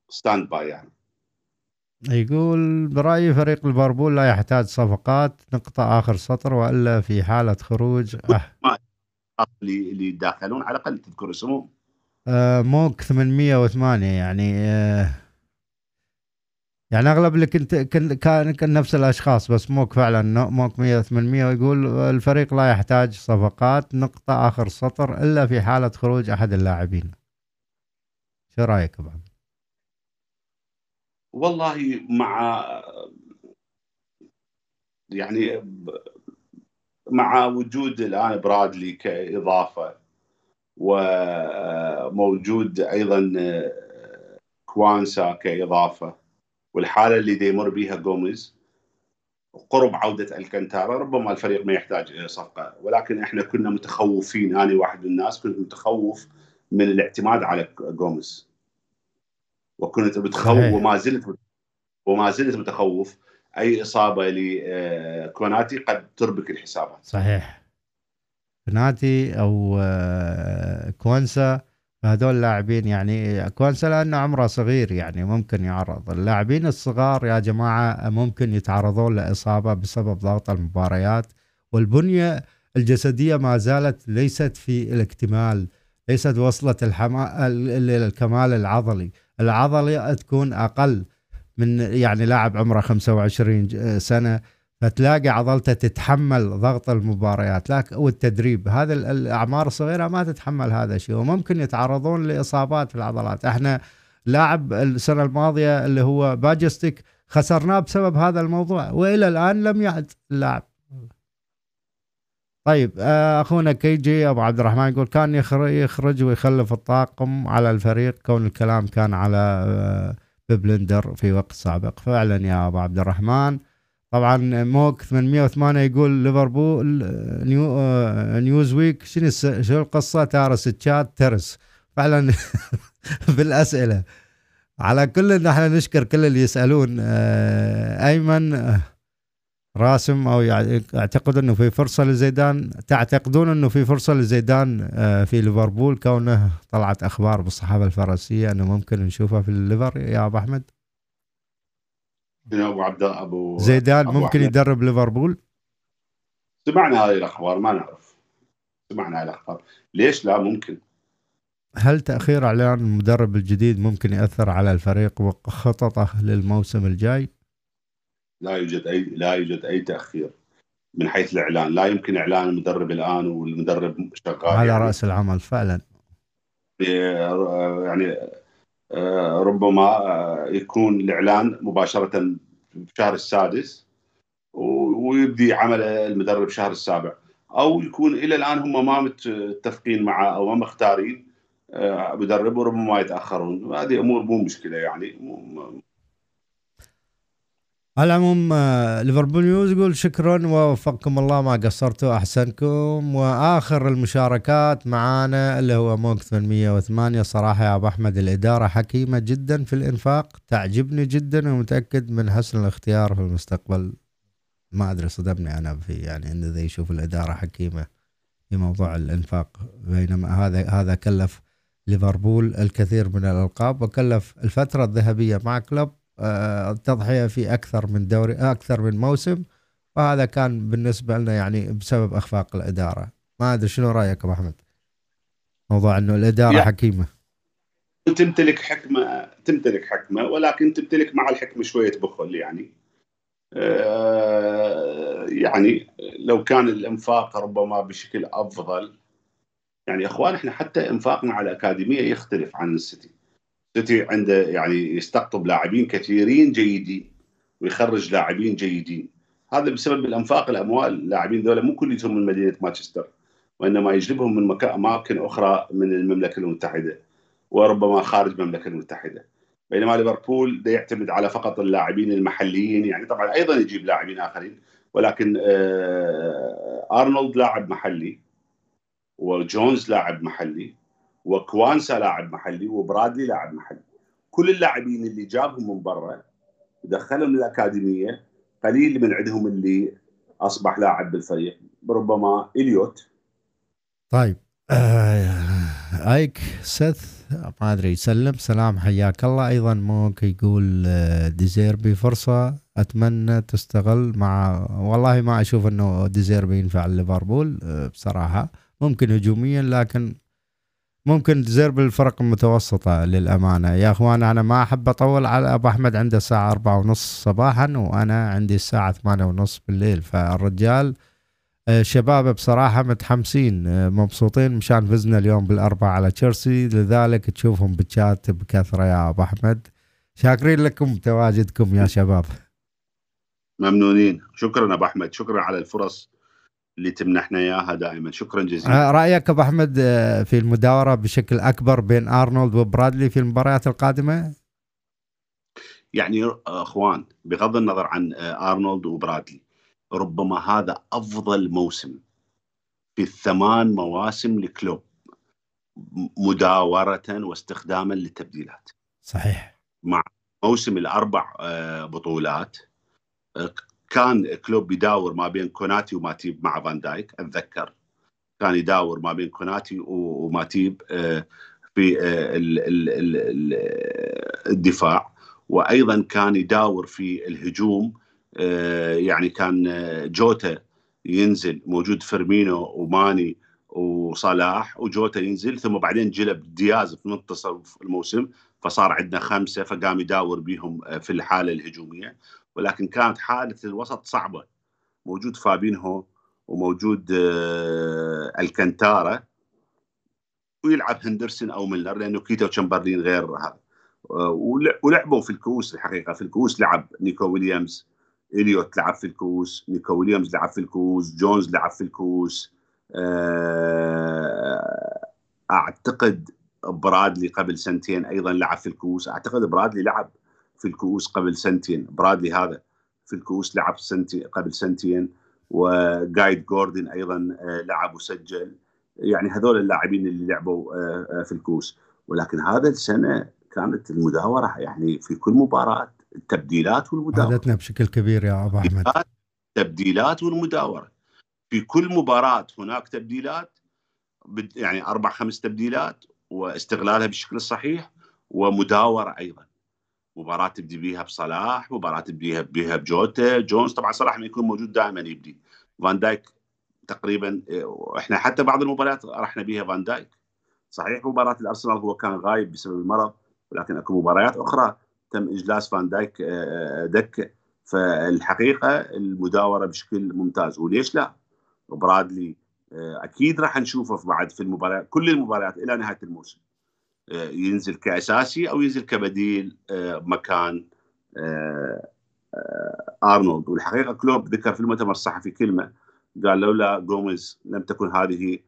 standby يعني. يقول برأيي فريق ليفربول لا يحتاج صفقات نقطة آخر سطر وإلا في حالة خروج أه. اللي يداخلون على الأقل تذكر اسمهم آه موك 808 يعني آه يعني أغلب اللي كنت كان كان نفس الأشخاص بس موك فعلا موك 100 800 ويقول الفريق لا يحتاج صفقات نقطة آخر سطر إلا في حالة خروج أحد اللاعبين. شو رأيك أبو والله مع يعني مع وجود الآن برادلي كإضافة وموجود أيضا كوانسا كإضافة والحالة اللي يمر بها جوميز قرب عودة ألكانتارا ربما الفريق ما يحتاج صفقة ولكن إحنا كنا متخوفين أنا واحد من الناس كنت متخوف من الاعتماد على جوميز. وكنت متخوف وما زلت وما زلت متخوف. أي إصابة لكوناتي قد تربك الحسابات. صحيح. كوناتي أو آه، كوانسا هذول لاعبين يعني كوانسا لأنه عمره صغير يعني ممكن يعرض. اللاعبين الصغار يا جماعة ممكن يتعرضون لإصابة بسبب ضغط المباريات والبنية الجسدية ما زالت ليست في الاكتمال ليست وصلت الحما... الكمال العضلي. العضلي تكون أقل من يعني لاعب عمره 25 سنة فتلاقي عضلته تتحمل ضغط المباريات والتدريب. هذا الأعمار الصغيرة ما تتحمل هذا الشيء وممكن يتعرضون لإصابات في العضلات. إحنا لاعب السنة الماضية اللي هو باجستيك خسرناه بسبب هذا الموضوع وإلى الآن لم يعد اللاعب طيب آه، أخونا كي جي أبو عبد الرحمن يقول كان يخرج ويخلف الطاقم على الفريق كون الكلام كان على آه، ببلندر في وقت سابق. فعلا يا أبو عبد الرحمن. طبعا موك 808 يقول ليفربول نيو نيوز ويك شنو شو القصة؟ تارس تشات ترس. فعلا بالأسئلة. على كل نحن نشكر كل اللي يسألون آه، أيمن آه، راسم أو يعتقد إنه في فرصة لزيدان تعتقدون إنه في فرصة لزيدان آه، في ليفربول؟ كونه طلعت أخبار بالصحافة الفرنسية إنه ممكن نشوفها في الليفر. يا أبو أحمد. أبو عبد ابو زيدان أبو ممكن أحمد. يدرب ليفربول؟ سمعنا هذه الأخبار ما نعرف. سمعنا هذه الأخبار. ليش لا؟ ممكن. هل تأخير إعلان المدرب الجديد ممكن يأثر على الفريق وخططه للموسم الجاي؟ لا يوجد اي لا يوجد أي تأخير من حيث الإعلان. لا يمكن إعلان المدرب الآن والمدرب شغال. على يعني رأس العمل فعلا. يعني آه، ربما آه، يكون الإعلان مباشرة في الشهر السادس ويبدي عمل المدرب شهر السابع. أو يكون إلى الآن هم ما متفقين معه أو ما مختارين آه، مدرب وربما يتأخرون. هذه أمور مو مشكلة يعني على العموم آه، ليفربول نيوز يقول شكرا ووفقكم الله ما قصرتوا أحسنكم. وآخر المشاركات معانا اللي هو موك 808 صراحة يا أبو أحمد الإدارة حكيمة جدا في الإنفاق تعجبني جدا ومتأكد من حسن الاختيار في المستقبل. ما أدري صدمني أنا في يعني إن ذا يشوف الإدارة حكيمة في موضوع الإنفاق. بينما هذا هذا كلف ليفربول الكثير من الألقاب وكلف الفترة الذهبية مع كلوب التضحية آه، في أكثر من دوري أكثر من موسم. وهذا كان بالنسبة لنا يعني بسبب أخفاق الإدارة. ما أدري شنو رأيك أبو أحمد؟ موضوع إنه الإدارة حكيمة. تمتلك حكمة تمتلك حكمة ولكن تمتلك مع الحكمة شوية بخل يعني. آه، يعني لو كان الإنفاق ربما بشكل أفضل. يعني أخوان إحنا حتى إنفاقنا على الأكاديمية يختلف عن السيتي. سيتي عنده يعني يستقطب لاعبين كثيرين جيدين ويخرج لاعبين جيدين. هذا بسبب الأنفاق الأموال. اللاعبين ذولا مو كلهم من مدينة مانشستر وإنما يجلبهم من أماكن أخرى من المملكة المتحدة وربما خارج المملكة المتحدة. بينما ليفربول يعتمد على فقط اللاعبين المحليين. يعني طبعا أيضا يجيب لاعبين آخرين ولكن آه، آرنولد لاعب محلي وجونز لاعب محلي وكوانسا لاعب محلي وبرادلي لاعب محلي. كل اللاعبين اللي جابهم من برا ودخلهم الأكاديمية قليل من عندهم اللي أصبح لاعب بالفريق ربما إليوت. طيب. آه أيك سث ما أدري يسلم سلام حياك الله. أيضا موك يقول آه، ديزيربي فرصة أتمنى تستغل مع والله ما أشوف إنه ديزيربي ينفع ليفربول آه، بصراحة. ممكن هجوميا لكن ممكن ديزيربي الفرق المتوسطة للأمانة. يا أخوان أنا ما أحب أطول على أبو أحمد عنده الساعة أربعة ونص صباحا وأنا عندي الساعة ثمانية ونص بالليل. فالرجال آه، شباب بصراحة متحمسين آه، مبسوطين مشان فزنا اليوم بالأربعة على تشيلسي. لذلك تشوفهم بالشات بكثرة يا أبو أحمد. شاكرين لكم تواجدكم يا شباب. ممنونين. شكرا أبو أحمد. شكرا على الفرص. اللي تمنحنا إياها دائما. شكرا جزيلا. آه، رأيك أبو أحمد في المداورة بشكل أكبر بين أرنولد وبرادلي في المباريات القادمة؟ يعني أخوان بغض النظر عن أرنولد وبرادلي ربما هذا أفضل موسم في الثمان مواسم لكلوب مداورة واستخداما للتبديلات. صحيح. مع موسم الأربع آه، بطولات آه، كان كلوب يداور ما بين كوناتي وماتيب مع فان دايك أتذكر. كان يداور ما بين كوناتي وماتيب آه، في الدفاع. وأيضا كان يداور في الهجوم آه، يعني كان آه، جوتا ينزل موجود فيرمينو وماني وصلاح وجوتا ينزل ثم بعدين جلب دياز في منتصف الموسم فصار عندنا خمسة فقام يداور بهم آه، في الحالة الهجومية. ولكن كانت حاله الوسط صعبة. موجود فابينهو وموجود الكنتارا ويلعب هندرسون أو ميلر لأنه كيتا تشامبرلين غير هذا. ولعبوا في الكؤوس الحقيقة. في الكؤوس لعب نيكو ويليامز. إليوت لعب في الكؤوس نيكو ويليامز لعب في الكؤوس جونز لعب في الكؤوس آه، أعتقد برادلي قبل سنتين أيضا لعب في الكؤوس أعتقد برادلي لعب في الكؤوس قبل سنتين. برادلي هذا في الكؤوس لعب سنتي قبل سنتين وكايد جوردن أيضا آه، لعب وسجل. يعني هذول اللاعبين اللي لعبوا آه، في الكؤوس. ولكن هذا السنة كانت المداورة يعني في كل مباراة التبديلات والمداورة. فادتنا بشكل كبير يا أبو أحمد. التبديلات والمداورة. في كل مباراة هناك تبديلات يعني أربع خمس تبديلات واستغلالها بالشكل الصحيح ومداورة أيضا. مباراة تبدي بيها بصلاح مباراة تبديها بيها بجوتا. جونز طبعا صلاح ما يكون موجود دائما يبدي. فان دايك تقريبا إحنا حتى بعض المباريات رحنا بيها فان دايك. صحيح مباراة الأرسنال هو كان غايب بسبب المرض ولكن أكو مباريات أخرى تم إجلاس فان دايك آه، آه، دكة فالحقيقة المداورة بشكل ممتاز. وليش لا؟ برادلي آه، أكيد راح نشوفه بعد في المباريات كل المباريات إلى نهاية الموسم. ينزل كأساسي أو ينزل كبديل مكان أرنولد. والحقيقة كلوب ذكر في المؤتمر الصحفي كلمة قال لولا جوميز لم تكن هذه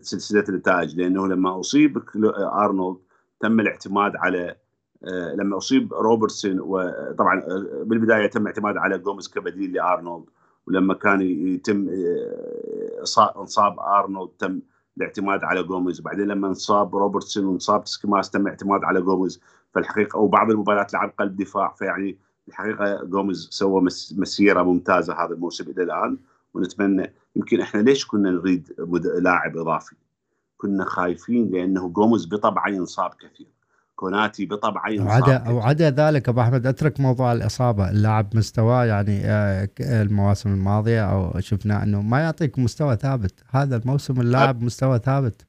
سلسلة النتائج لأنه لما أصيب أرنولد تم الاعتماد على آه، لما أصيب روبرتسون وطبعا آه، بالبداية تم اعتماد على جوميز كبديل لأرنولد. ولما كان يتم آه، إنصاب أرنولد تم الاعتماد على جوميز. بعدين لما انصاب روبرتسون وانصاب تسيميكاس تم الاعتماد على جوميز. فالحقيقة وبعض المباريات لعب قلب دفاع. فيعني الحقيقة جوميز سوى مسيرة ممتازة هذا الموسم إلى الآن. ونتمنى يمكن إحنا ليش كنا نريد لاعب إضافي؟ كنا خايفين لأنه جوميز بطبعه ينصاب كثير. كوناتي بطبعه وعدا وعدا ذلك أبو أحمد أترك موضوع الإصابة. اللاعب مستواه يعني آه، المواسم الماضية أو شفنا أنه ما يعطيك مستوى ثابت. هذا الموسم اللاعب مستوى ثابت.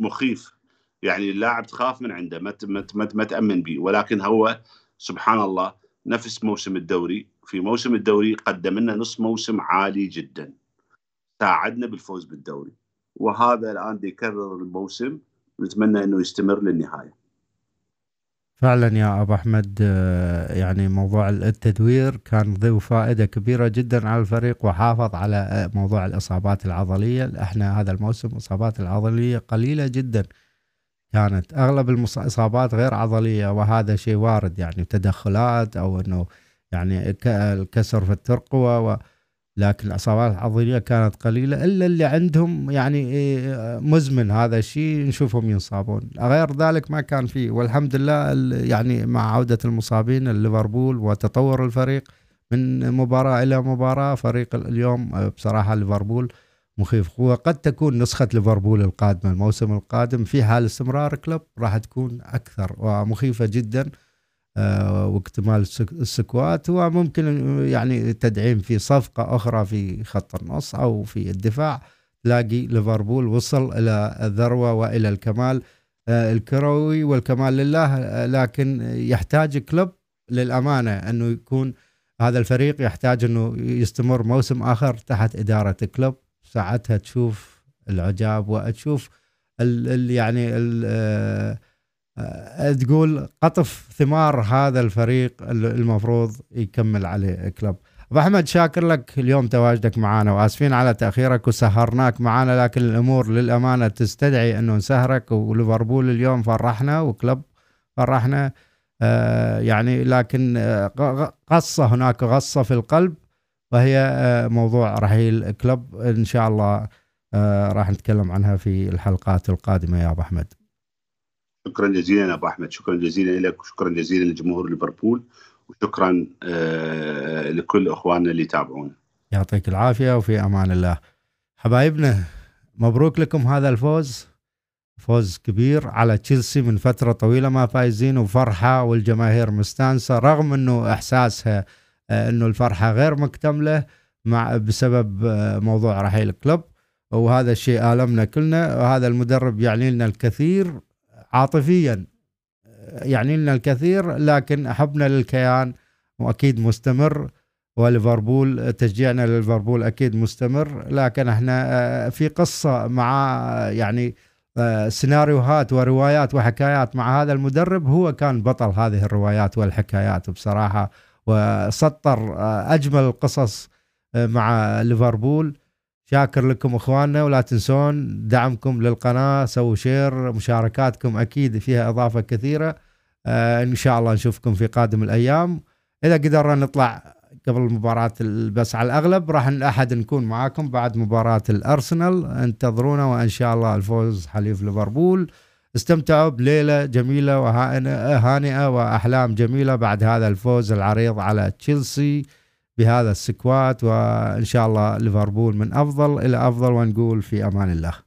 مخيف. يعني اللاعب تخاف من عنده ما ما ما تأمن به. ولكن هو سبحان الله نفس موسم الدوري. في موسم الدوري قدم لنا نص موسم عالي جدا. ساعدنا بالفوز بالدوري. وهذا الآن يكرر الموسم. نتمنى أنه يستمر للنهاية. فعلا يا أبو أحمد آه، يعني موضوع التدوير كان ذو فائدة كبيرة جدا على الفريق وحافظ على آه، موضوع الإصابات العضلية. إحنا هذا الموسم اصابات العضلية قليلة جدا. كانت أغلب الاصابات غير عضلية وهذا شيء وارد يعني تدخلات أو إنه يعني الكسر في الترقوة لكن الاصابات العضلية كانت قليلة إلا اللي عندهم يعني إيه، مزمن هذا الشيء نشوفهم ينصابون. غير ذلك ما كان فيه. والحمد لله يعني مع عودة المصابين ليفربول وتطور الفريق من مباراة إلى مباراة فريق اليوم بصراحة ليفربول مخيف. وقد تكون نسخة ليفربول القادمة الموسم القادم في حال استمرار كلوب راح تكون أكثر ومخيفة جدا. آه، واكتمال ال squad وممكن يعني تدعيم في صفقة أخرى في خط النص أو في الدفاع. تلاقي ليفربول وصل إلى الذروة وإلى الكمال آه، الكروي والكمال لله لكن يحتاج كلوب للأمانة أنه يكون هذا الفريق يحتاج أنه يستمر موسم آخر تحت إدارة كلوب ساعتها تشوف العجاب وتشوف ال يعني ال آه، آه، تقول قطف ثمار هذا الفريق المفروض يكمل عليه كلوب أبو أحمد شاكر لك. اليوم تواجدك معنا وآسفين على تأخيرك وسهرناك معنا لكن الأمور للأمانة تستدعي أنه نسهرك وليفربول اليوم فرحنا وكلوب فرحنا آه يعني لكن آه قصة هناك غصة في القلب وهي آه موضوع رحيل كلوب إن شاء الله آه راح نتكلم عنها في الحلقات القادمة يا أبو أحمد. شكرا جزيلا أبو أحمد. شكرا جزيلا لك وشكرا جزيلا لجمهور ليفربول وشكرا آه، لكل إخواننا اللي يتابعونا. يعطيك العافية وفي أمان الله. حبايبنا مبروك لكم هذا الفوز. فوز كبير على تشيلسي من فترة طويلة ما فايزين وفرحة والجماهير مستانسة رغم إنه إحساسها آه، إنه الفرحة غير مكتملة مع بسبب آه، موضوع رحيل الكلوب وهذا الشيء آلمنا كلنا وهذا المدرب يعني لنا الكثير. عاطفيا يعني لنا الكثير لكن حبنا للكيان واكيد مستمر وليفربول تشجيعنا لليفربول أكيد مستمر لكن إحنا آه، في قصة مع يعني آه، سيناريوهات وروايات وحكايات مع هذا المدرب هو كان بطل هذه الروايات والحكايات بصراحة وسطر آه، أجمل القصص مع ليفربول. شاكر لكم إخواننا ولا تنسون دعمكم للقناة سووا شير مشاركاتكم أكيد فيها إضافة كثيرة. آه إن شاء الله نشوفكم في قادم الأيام. إذا قدرنا نطلع قبل مباراة بس على الأغلب راح الأحد نكون معاكم بعد مباراة الأرسنال. انتظرونا وإن شاء الله الفوز حليف ليفربول. استمتعوا بليلة جميلة وهانئة وأحلام جميلة بعد هذا الفوز العريض على تشيلسي. بهذا السكوات وإن شاء الله ليفربول من أفضل إلى أفضل ونقول في أمان الله.